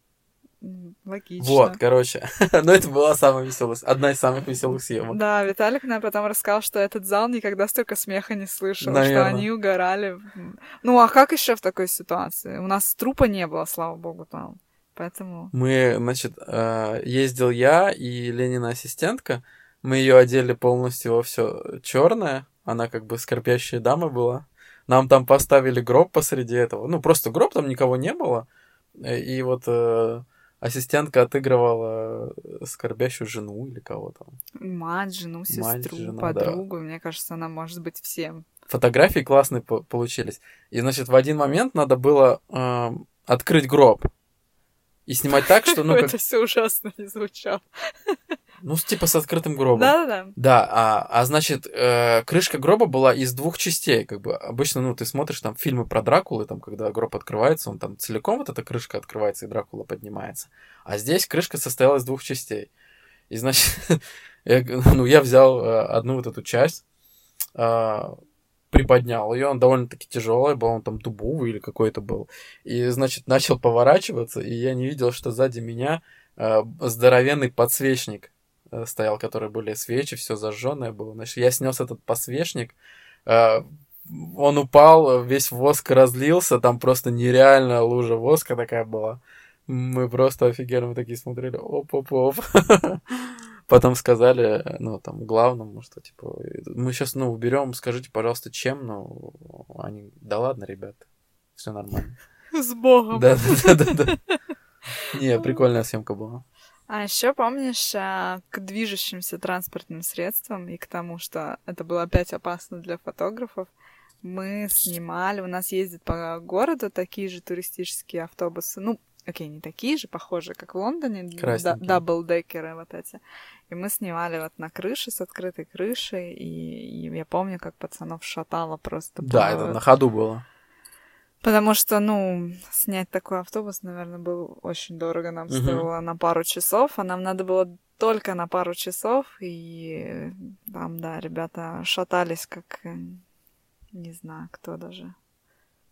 Логично. Вот, короче. Но это была самая веселая, одна из самых веселых съемок. Да, Виталик нам потом рассказал, что этот зал никогда столько смеха не слышал, что Наверно. они угорали. Ну, а как еще в такой ситуации? У нас трупа не было, слава богу, там. Поэтому... Мы, значит, э, ездил я и Ленина ассистентка. Мы ее одели полностью во все черное. Она как бы скорбящая дама была. Нам там поставили гроб посреди этого. Ну, просто гроб, там никого не было. Э, И вот э, ассистентка отыгрывала э, скорбящую жену или кого там. Мать, жену, сестру, Мать, жена, подругу. Мне кажется, она может быть всем. Фотографии классные по- получились. И, значит, в один момент надо было эм, открыть гроб. И снимать так, что, ну, как, Это все ужасно не звучало. Ну, типа с открытым гробом. Да-да-да. Да, а, а значит, э, крышка гроба была из двух частей, как бы. Обычно, ну, ты смотришь там фильмы про Дракулы, там, когда гроб открывается, он там целиком вот эта крышка открывается, и Дракула поднимается. А здесь крышка состояла из двух частей. И, значит, я, ну, я взял э, одну вот эту часть, э, приподнял ее, он довольно-таки тяжелый был, он там дубовый или какой-то был. И, значит, начал поворачиваться, и я не видел, что сзади меня э, здоровенный подсвечник стоял, которые были свечи, все зажженное было. Значит, я снес этот подсвечник, э, он упал, весь воск разлился, там просто нереальная лужа воска такая была. Мы просто офигенно мы такие смотрели, оп-оп-оп. Потом сказали, ну, там, главному, что, типа, мы сейчас, ну, уберем, скажите, пожалуйста, чем, ну, они, да ладно, ребят, все нормально. С Богом. Да, да, да, да. Не, прикольная съемка была. А еще помнишь, а, к движущимся транспортным средствам и к тому, что это было опять опасно для фотографов, мы снимали, у нас ездят по городу такие же туристические автобусы, ну, окей, не такие же, похожие, как в Лондоне, даблдекеры вот эти. И мы снимали вот на крыше, с открытой крышей, и, и я помню, как пацанов шатало просто. Да, по- это на ходу было. Потому что, ну, снять такой автобус, наверное, было очень дорого. Нам Мгм. стоило на пару часов, а нам надо было только на пару часов. И там, да, ребята шатались, как э, не знаю, кто даже.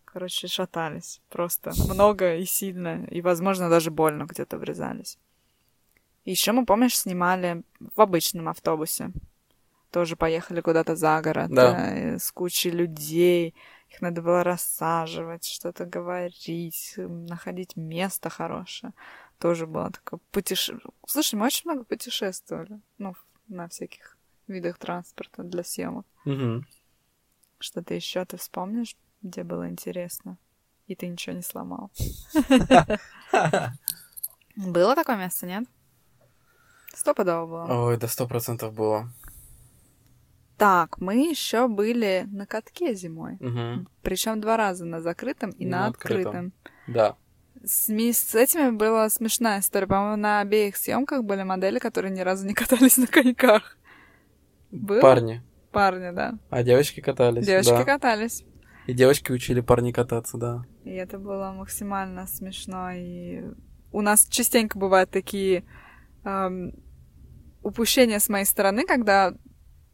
Короче, шатались. Просто много и сильно. И, возможно, даже больно где-то врезались. Еще мы, помнишь, снимали в обычном автобусе. Тоже поехали куда-то за город Да. э, с кучей людей. Их надо было рассаживать, что-то говорить, находить место хорошее. Тоже было такое путешествие. Слушай, мы очень много путешествовали. Ну, на всяких видах транспорта для съемок. Мгм. Что-то еще ты вспомнишь, где было интересно? и ты ничего не сломал. Было такое место, нет? Стопудово было. Ой, да сто процентов было. Так, мы еще были на катке зимой. Мгм. Причем два раза на закрытом и, на на открытом. открытом. Да. С, с этими была смешная история. По-моему, на обеих съемках были модели, которые ни разу не катались на коньках. Было? Парни. Парни, да. А девочки катались. Девочки да. катались. И девочки учили парней кататься, да. И это было максимально смешно. И у нас частенько бывают такие эм, упущения с моей стороны, когда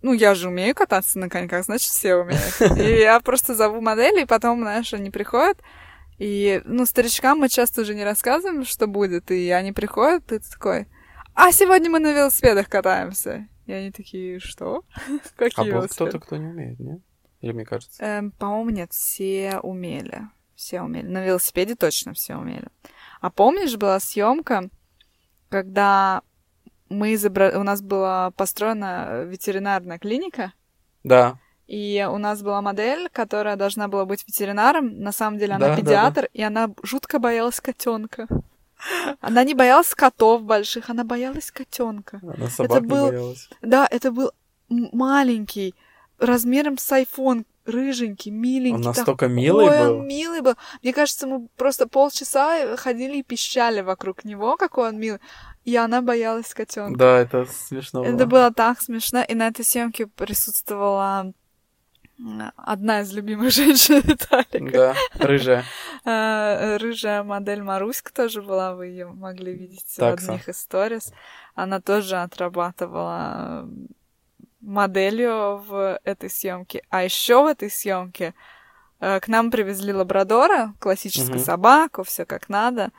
ну, я же умею кататься на коньках, значит, все умеют. И я просто зову модели, и потом, знаешь, они приходят, и, ну, старичкам мы часто уже не рассказываем, что будет, и они приходят, и ты такой, а сегодня мы на велосипедах катаемся. И они такие, что? А Какие был велосипеды? кто-то, кто не умеет, не? Или мне кажется? Эм, по-моему, нет, все умели. Все умели. На велосипеде точно все умели. А помнишь, была съемка, когда мы изобра... у нас была построена ветеринарная клиника, Да. и у нас была модель, которая должна была быть ветеринаром. На самом деле она Да, да, педиатр, и она жутко боялась котенка. Она не боялась котов больших, она боялась котенка. Она собак не был- боялась. Да, это был маленький, размером с айфон, рыженький, миленький. Он настолько милый такой был. он милый был. Мне кажется, мы просто полчаса ходили и пищали вокруг него, какой он милый. И она боялась котенка. Да, это смешно Это было так смешно. И на этой съемке присутствовала одна из любимых женщин Виталика. Да, рыжая. А, Рыжая модель Маруська тоже была, вы ее могли видеть в Такса. одних из сторис. Она тоже отрабатывала э, моделью в этой съемке. А еще в этой съемке э, к нам привезли лабрадора, классическую Мгм. собаку, все как надо.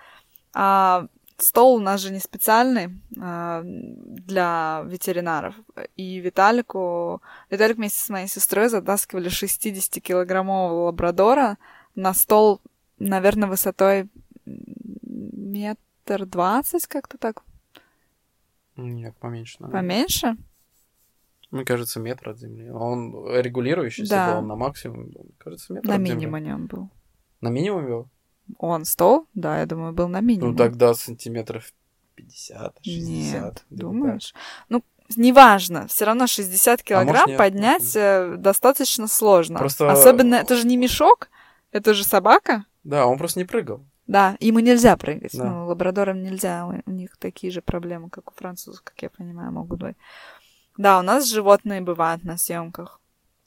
А стол у нас же не специальный а, для ветеринаров. И Виталику... Виталик вместе с моей сестрой затаскивали 60-килограммового лабрадора на стол, наверное, высотой метр двадцать, как-то так, Нет, поменьше. наверное. поменьше. Мне кажется, метр от земли. Он регулирующийся Да. был, он на максимум, кажется, метр На от земли. минимуме он был. На минимум был? Он стол, да, я думаю, был на минимум. Ну, тогда сантиметров 50, 60. Нет, думаешь? Ну, неважно, все равно 60 килограмм нет? поднять э, достаточно сложно. Просто- Особенно, это же не мешок, это же собака. так. Да, он просто не прыгал. Да, ему нельзя прыгать. Да. Ну, лабрадорам нельзя, у них такие же проблемы, как у французов, как я понимаю, могут быть. Да, у нас животные бывают на съемках.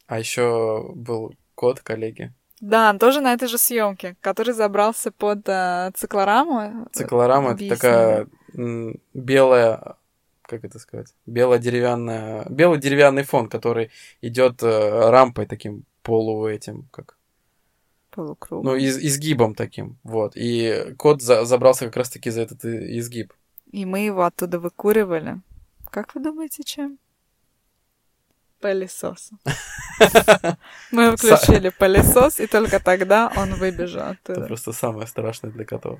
А еще был кот коллеги. Да, тоже на этой же съемке, который забрался под э, циклораму. Циклорама это такая м, белая, как это сказать, белая деревянная, белый деревянный фон, который идет э, рампой таким полу этим, как, Полукруг. ну, из- изгибом таким, вот. И кот за- забрался как раз-таки за этот и- изгиб. И мы его оттуда выкуривали. Как вы думаете, чем? Пылесосом. Мы включили пылесос, и только тогда он выбежал Это просто самое страшное для котов.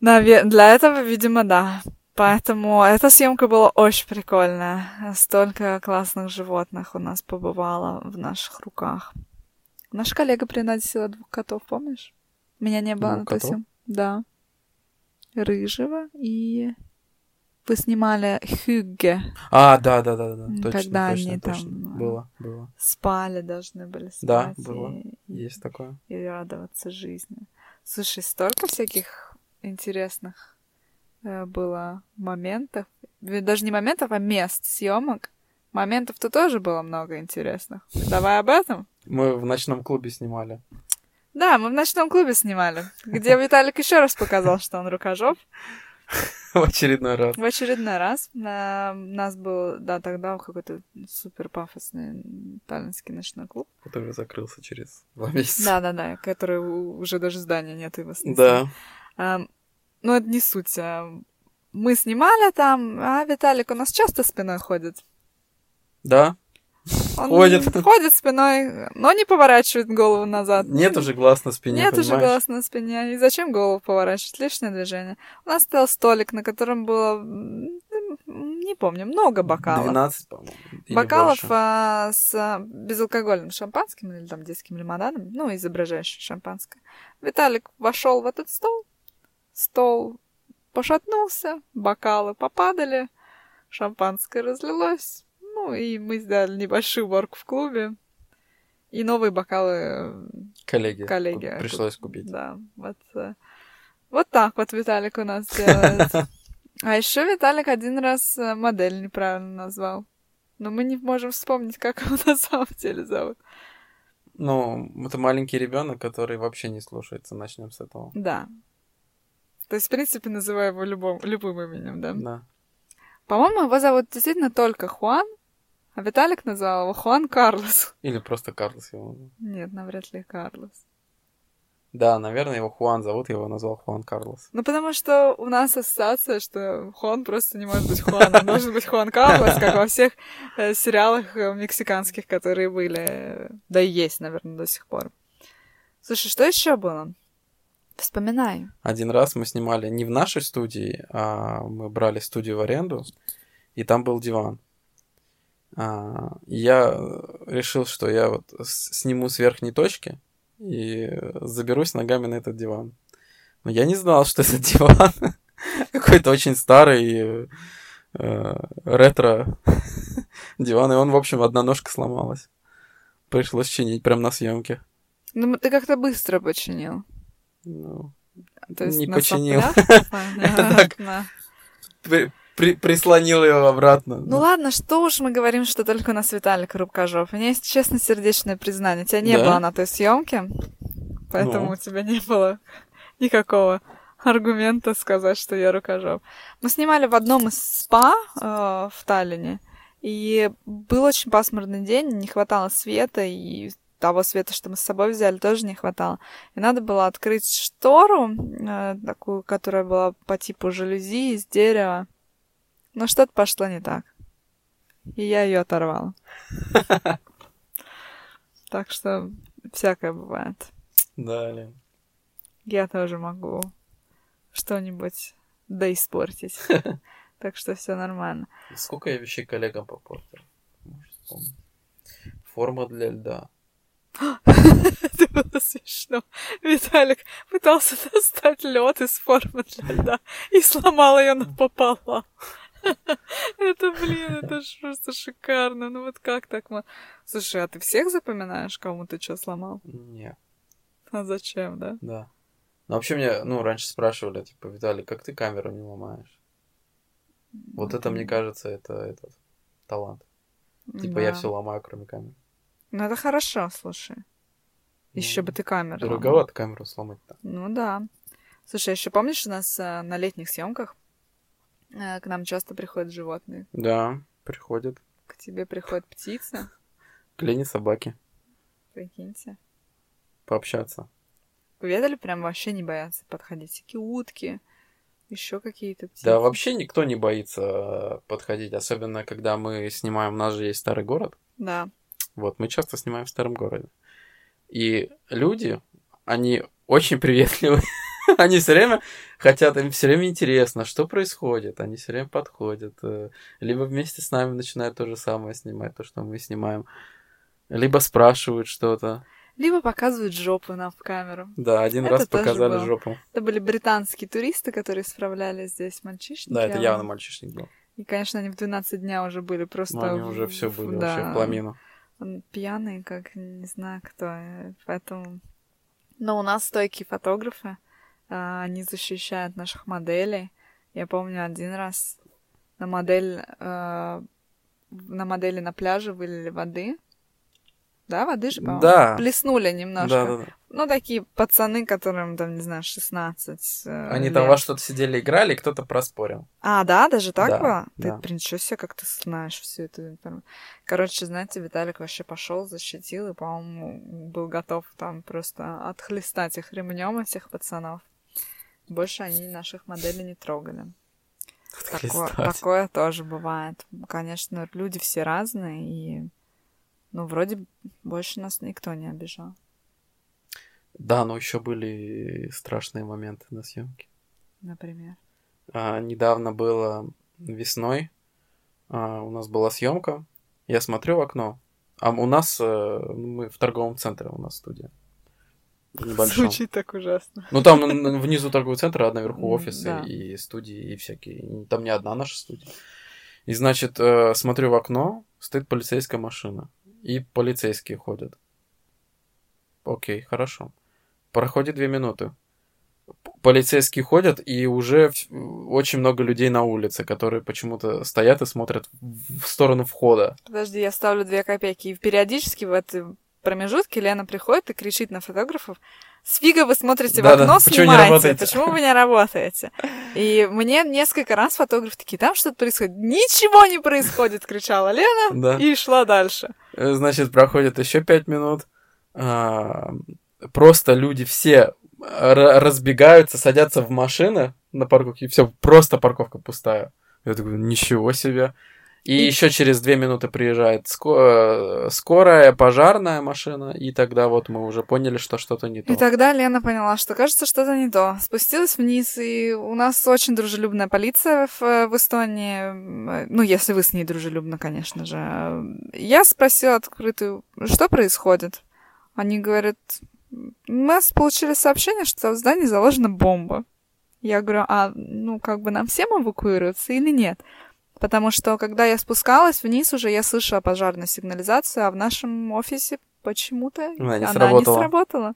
Для этого, видимо, да. Поэтому эта съемка была очень прикольная. Столько классных животных у нас побывало в наших руках. Наша коллега приносила двух котов, помнишь? Меня не было Двух на той съемке. Да. Рыжего и... Вы снимали Хюгге. А, да, да, да, да, точно, когда точно, они там, точно. а, Было, было. Спали должны были спать. Да, было. И, Есть такое. и радоваться жизни. Слушай, столько всяких интересных э, было моментов. Даже не моментов, а мест съемок. Моментов-то тоже было много интересных. Давай об этом? Мы в ночном клубе снимали. Да, мы в ночном клубе снимали, где Виталик еще раз показал, что он рукожоп. В очередной раз. В очередной раз у нас был, да, тогда какой-то супер пафосный таллинский ночной клуб. Который закрылся через два месяца. Да-да-да, который уже даже здания нет снесли. Да. Ам, ну, это не суть. Ам, Мы снимали там, а Виталик у нас часто спиной ходит. Да. Он Ходит. Ходит спиной, но не поворачивает голову назад. Нет уже глаз на спине, Нет уже понимаешь? глаз на спине. И зачем голову поворачивать? Лишнее движение. У нас стоял столик, на котором было не помню, много бокалов. 12, по-моему. Бокалов а, с а, безалкогольным шампанским или там детским лимонадом, ну, изображающим шампанское. Виталик вошел в этот стол, стол пошатнулся, бокалы попадали, шампанское разлилось, ну, и мы сделали небольшую уборку в клубе. И новые бокалы э, Коллеги. коллеги. Пришлось купить. Да, вот, э, вот так вот Виталик у нас делает. А еще Виталик один раз э, модель неправильно назвал. Но мы не можем вспомнить, как его на самом деле зовут. Ну, это маленький ребенок, который вообще не слушается. Начнем с этого. Да. То есть, в принципе, называю его любым, любым именем, да? Да. По-моему, его зовут действительно только Хуан, а Виталик назвал его Хуан Карлос. Или просто Карлос его. Нет, навряд ли Карлос. Да, наверное, его Хуан зовут, я его назвал Хуан Карлос. Ну, потому что у нас ассоциация, что Хуан просто не может быть Хуаном. Должен быть Хуан Карлос, как во всех э, сериалах э, мексиканских, которые были. Да и есть, наверное, до сих пор. Слушай, что еще было? Вспоминай. Один раз мы снимали не в нашей студии, а мы брали студию в аренду, и там был диван. А, я решил, что я вот сниму с верхней точки и заберусь ногами на этот диван. Но я не знал, что этот диван какой-то очень старый э, ретро диван, и он, в общем, одна ножка сломалась. Пришлось чинить прямо на съемке. Ну, ты как-то быстро починил. Ну, То есть Не починил. при- при- прислонил ее обратно. Ну ладно, что уж мы говорим, что только у нас Виталик рукожоп. У меня есть честно сердечное признание. Тебя не Да? было на той съемке, поэтому Ну. у тебя не было никакого аргумента сказать, что я рукожоп. Мы снимали в одном из спа э, в Таллине, и был очень пасмурный день, не хватало света, и того света, что мы с собой взяли, тоже не хватало. И надо было открыть штору, э, такую, которая была по типу жалюзи из дерева. Но что-то пошло не так. И я ее оторвала. Так что всякое бывает. Далее. Я тоже могу что-нибудь доиспортить. Так что все нормально. Сколько я вещей коллегам попортил? Форма для льда. Это было смешно. Виталик пытался достать лед из формы для льда и сломал ее напополам. Это, блин, это ж просто шикарно. Ну вот как так? мо- Слушай, а ты всех запоминаешь, кому ты что сломал? Нет, А зачем, да? да. Ну, вообще мне, ну, раньше спрашивали, типа, Виталий, как ты камеру не ломаешь? Вот это, мне кажется, это этот талант. Типа, я все ломаю, кроме камеры. Ну это хорошо, слушай. Еще Ну, бы ты камеру. Дороговато камеру сломать-то. Ну да. Слушай, еще помнишь, у нас э, на летних съемках к нам часто приходят животные. Да, приходят. К тебе приходят птицы, К Лене собаки. прикиньте. Пообщаться. Поведали, прям вообще не боятся подходить. Всякие утки, еще какие-то птицы. Да, вообще никто не боится э, подходить, особенно когда мы снимаем, у нас же есть старый город. Да. Вот, мы часто снимаем в старом городе. И люди, они очень приветливые. Они все время хотят, им все время интересно, что происходит. Они все время подходят. э, Либо вместе с нами начинают то же самое снимать, то, что мы снимаем. Либо спрашивают что-то. Либо показывают жопу нам в камеру. Да, один Это раз показали было. жопу. Это были британские туристы, которые справляли здесь мальчишники. Да, это а явно мальчишник был. И, конечно, они в 12 дня уже были просто... Но они в- уже все были да, вообще в пламину. Он пьяный, как не знаю кто, э, поэтому... Но у нас стойкие фотографы, они защищают наших моделей. Я помню один раз на модель, э, на модели на пляже вылили воды. Да, воды же, по-моему? Да. Плеснули немножко. Да, да, да. Ну, такие пацаны, которым, там, не знаю, 16 э, Они там лет. во что-то сидели, играли, и кто-то проспорил. А, да, даже так Да, было? Ты, да. блин, ничего себе, как ты знаешь всю эту информацию. Короче, знаете, Виталик вообще пошел, защитил, и, по-моему, был готов там просто отхлестать их ремнем этих пацанов. Больше они наших моделей не трогали. Такое, такое тоже бывает. Конечно, люди все разные, и ну, вроде больше нас никто не обижал. Да, но еще были страшные моменты на съемке. Например. А, недавно было весной а, у нас была съемка. Я смотрю в окно. А у нас э, мы в торговом центре у нас студия. Небольшом. Звучит так ужасно. Ну там внизу торговый центр, а наверху офисы Да. и студии и всякие. Там не одна наша студия. И значит, э, смотрю в окно, стоит полицейская машина. И полицейские ходят. Окей, хорошо. Проходит две минуты. Полицейские ходят, и уже очень много людей на улице, которые почему-то стоят и смотрят в в сторону входа. Подожди, я ставлю две копейки. И периодически в этом промежутке Лена приходит и кричит на фотографов, с фига вы смотрите в Да-да, окно, почему не снимаете, работаете?» почему вы не работаете? И мне несколько раз фотографы такие, там что-то происходит. Ничего не происходит, кричала Лена Да. и шла дальше. Э, Значит, проходит еще пять минут. А, Просто люди все разбегаются, садятся в машины на парковке, и все, просто парковка пустая. Я такой, ничего себе. И, И- еще через две минуты приезжает э, скорая, пожарная машина, и тогда вот мы уже поняли, что что-то не то. И тогда Лена поняла, что кажется что-то не то. Спустилась вниз, и у нас очень дружелюбная полиция в, в Эстонии. М, Ну, если вы с ней дружелюбно, конечно же. Я спросила открытую, что происходит. Они говорят, у нас получили сообщение, что в здании заложена бомба. Я говорю, а ну как бы нам всем эвакуироваться или нет? Потому что когда я спускалась вниз уже, я слышала пожарную сигнализацию, а в нашем офисе почему-то Она не она сработала. не сработала.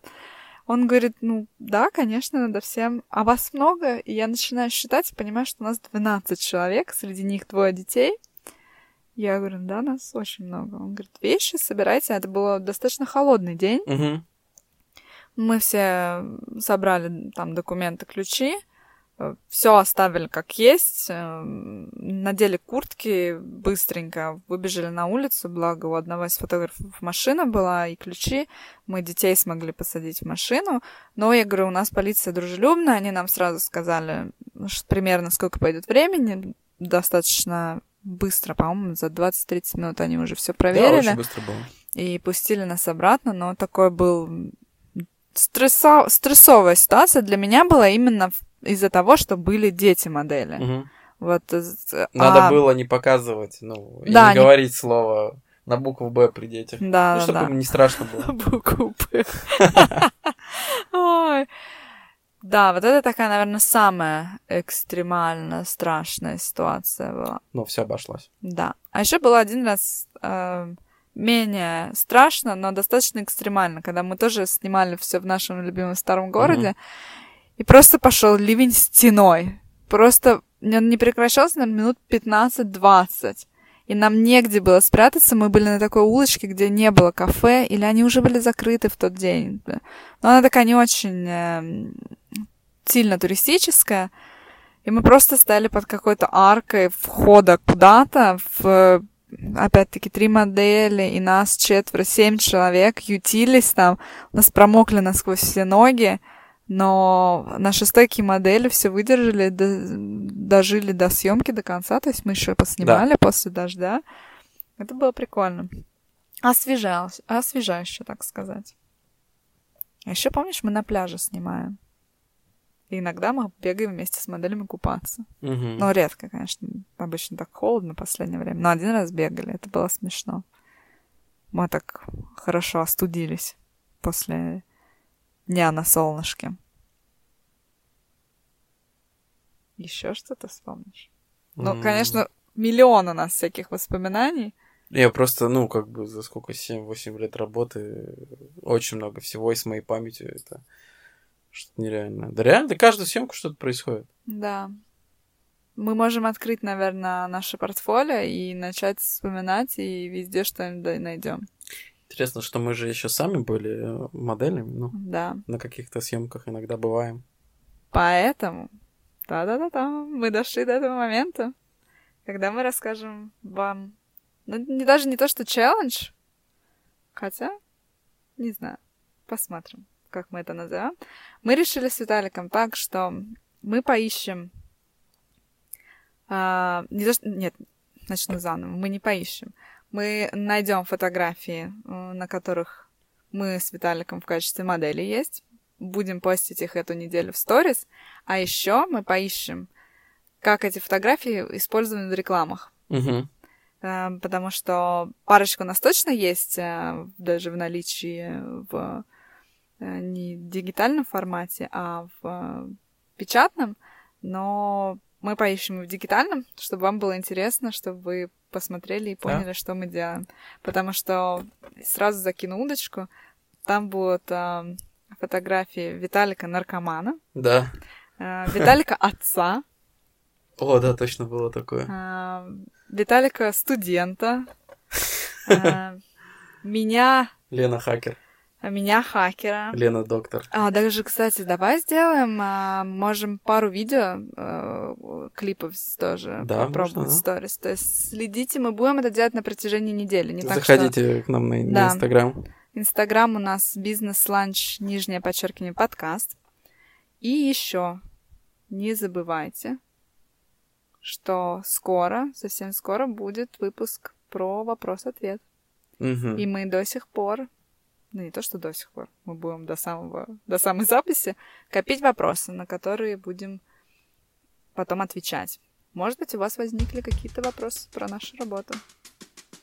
Он говорит, ну да, конечно, надо всем. А вас много? И я начинаю считать понимаю, что у нас 12 человек, среди них двое детей. Я говорю, да, нас очень много. Он говорит, вещи собирайте. Это был достаточно холодный день. Мгм. Мы все собрали там документы, ключи, все оставили как есть, э, надели куртки быстренько, выбежали на улицу, благо у одного из фотографов машина была и ключи, мы детей смогли посадить в машину, но я говорю, у нас полиция дружелюбная, они нам сразу сказали, примерно сколько пойдет времени, достаточно быстро, по-моему, за 20-30 минут они уже все Да, проверили очень быстро было. и пустили нас обратно, но такой был стрессо- стрессовая ситуация для меня была именно в- из-за того, что были дети модели. Мгм. Вот, Надо а, было не показывать, ну, и Да, не не- говорить слово на букву Б при детях. Да, ну, чтобы да. им не страшно было. Букву «П». Ой. Да, вот это такая, наверное, самая экстремально страшная ситуация была. Но все обошлось. Да. А еще было один раз э, менее страшно, но достаточно экстремально, когда мы тоже снимали все в нашем любимом старом городе, и просто пошел ливень стеной. Просто он не прекращался, наверное, минут 15-20. И нам негде было спрятаться. Мы были на такой улочке, где не было кафе, или они уже были закрыты в тот день. Но она такая не очень э, сильно туристическая. И мы просто стояли под какой-то аркой входа куда-то в опять-таки три модели, и нас четверо, семь человек ютились там, у нас промокли насквозь все ноги, но наши стойкие модели все выдержали, до- дожили до съемки до конца, то есть мы еще поснимали после дождя. Это было прикольно. Освежающе, освежающе, так сказать. А еще помнишь, мы на пляже снимаем. И иногда мы бегаем вместе с моделями купаться. Мгм. Ну, редко, конечно. Обычно так холодно в последнее время. Но один раз бегали, это было смешно. Мы так хорошо остудились после дня на солнышке. Еще что-то вспомнишь? Ну, М. конечно, миллион у нас всяких воспоминаний. Я просто, ну, как бы за сколько, 7-8 лет работы, очень много всего, и с моей памятью это что-то нереальное. Да реально, да каждую съемку что-то происходит. Да. Мы можем открыть, наверное, наше портфолио и начать вспоминать, и везде что-нибудь найдем. Интересно, что мы же еще сами были э, моделями, ну, Да. на каких-то съемках иногда бываем. Поэтому, да-да-да-да, мы дошли до этого момента, когда мы расскажем вам, ну, не, даже не то, что челлендж, хотя, не знаю, посмотрим, как мы это назовем. Мы решили с Виталиком так, что мы поищем, а, не то, что, нет, начну заново, мы не поищем. Мы найдем фотографии, э, на которых мы с Виталиком в качестве модели есть, будем постить их эту неделю в сторис. А еще мы поищем как эти фотографии использованы в рекламах. Э, Потому что парочка у нас точно есть, э, даже в наличии в не дигитальном формате, а в печатном, но мы поищем в дигитальном, чтобы вам было интересно, чтобы вы посмотрели и поняли, что мы делаем. Потому что сразу закину удочку, там будут э, фотографии Виталика наркомана, Да. э, Виталика отца, О, да, точно было такое. а, Виталика студента, меня, Лена хакер. Меня хакера. Лена доктор. А, даже, кстати, давай сделаем, а, можем пару видео, э, клипов тоже Да, попробовать можно, да. в сторис. То есть следите, мы будем это делать на протяжении недели. Не так, что Заходите к нам на на Да. Инстаграм. Инстаграм у нас бизнес-ланч, нижнее подчеркивание, подкаст. И еще не забывайте, что скоро, совсем скоро будет выпуск про вопрос-ответ. Мгм. И мы до сих пор, ну не то, что до сих пор, мы будем до самого, до самой записи копить вопросы, на которые будем потом отвечать. Может быть, у вас возникли какие-то вопросы про нашу работу.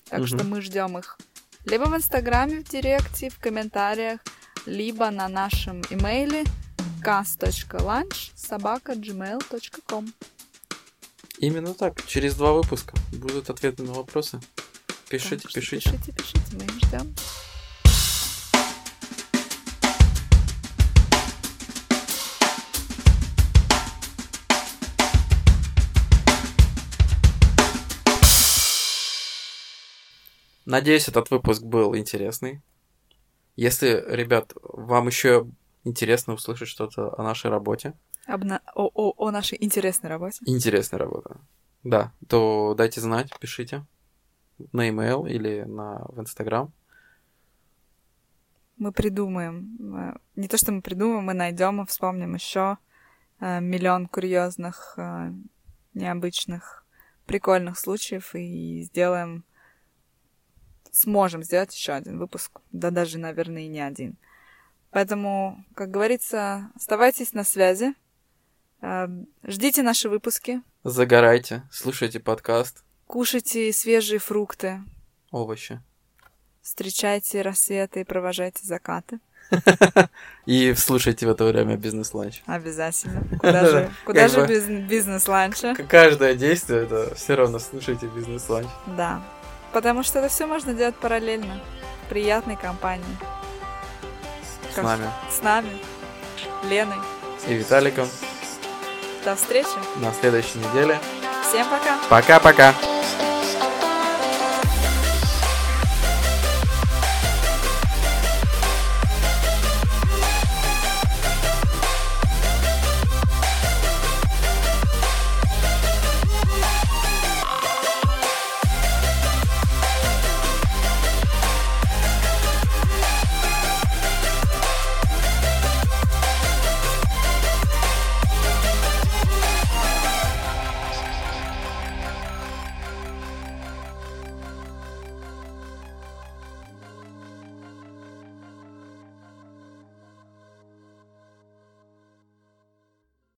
Так Мгм. что мы ждем их либо в Инстаграме, в Директе, в комментариях, либо на нашем имейле cas.lunch собака gmail.com. Именно так. Через два выпуска будут ответы на вопросы. Пишите, Так пишите. Пишите, пишите, мы их ждем. Надеюсь, этот выпуск был интересный. Если, ребят, вам еще интересно услышать что-то о нашей работе, Обна- О, о, о нашей интересной работе. интересная работа, да, то дайте знать, пишите на email или на в Инстаграм. Мы придумаем. э, Не то, что мы придумаем, мы найдем и вспомним еще миллион курьезных, э, необычных, прикольных случаев и сделаем, сможем сделать еще один выпуск. Да даже, наверное, и не один. Поэтому, как говорится, оставайтесь на связи. э, Ждите наши выпуски. Загорайте, слушайте подкаст Кушайте свежие фрукты. «Овощи». Встречайте рассветы и провожайте закаты. И слушайте в это время бизнес-ланч. Обязательно. Куда же, куда же без бизнес-ланча? Каждое действие, это все равно слушайте бизнес-ланч. Да. Потому что это все можно делать параллельно. В приятной компании. С Как- нами С нами. Леной. и Виталиком До встречи. на следующей неделе. Всем пока. Пока-пока!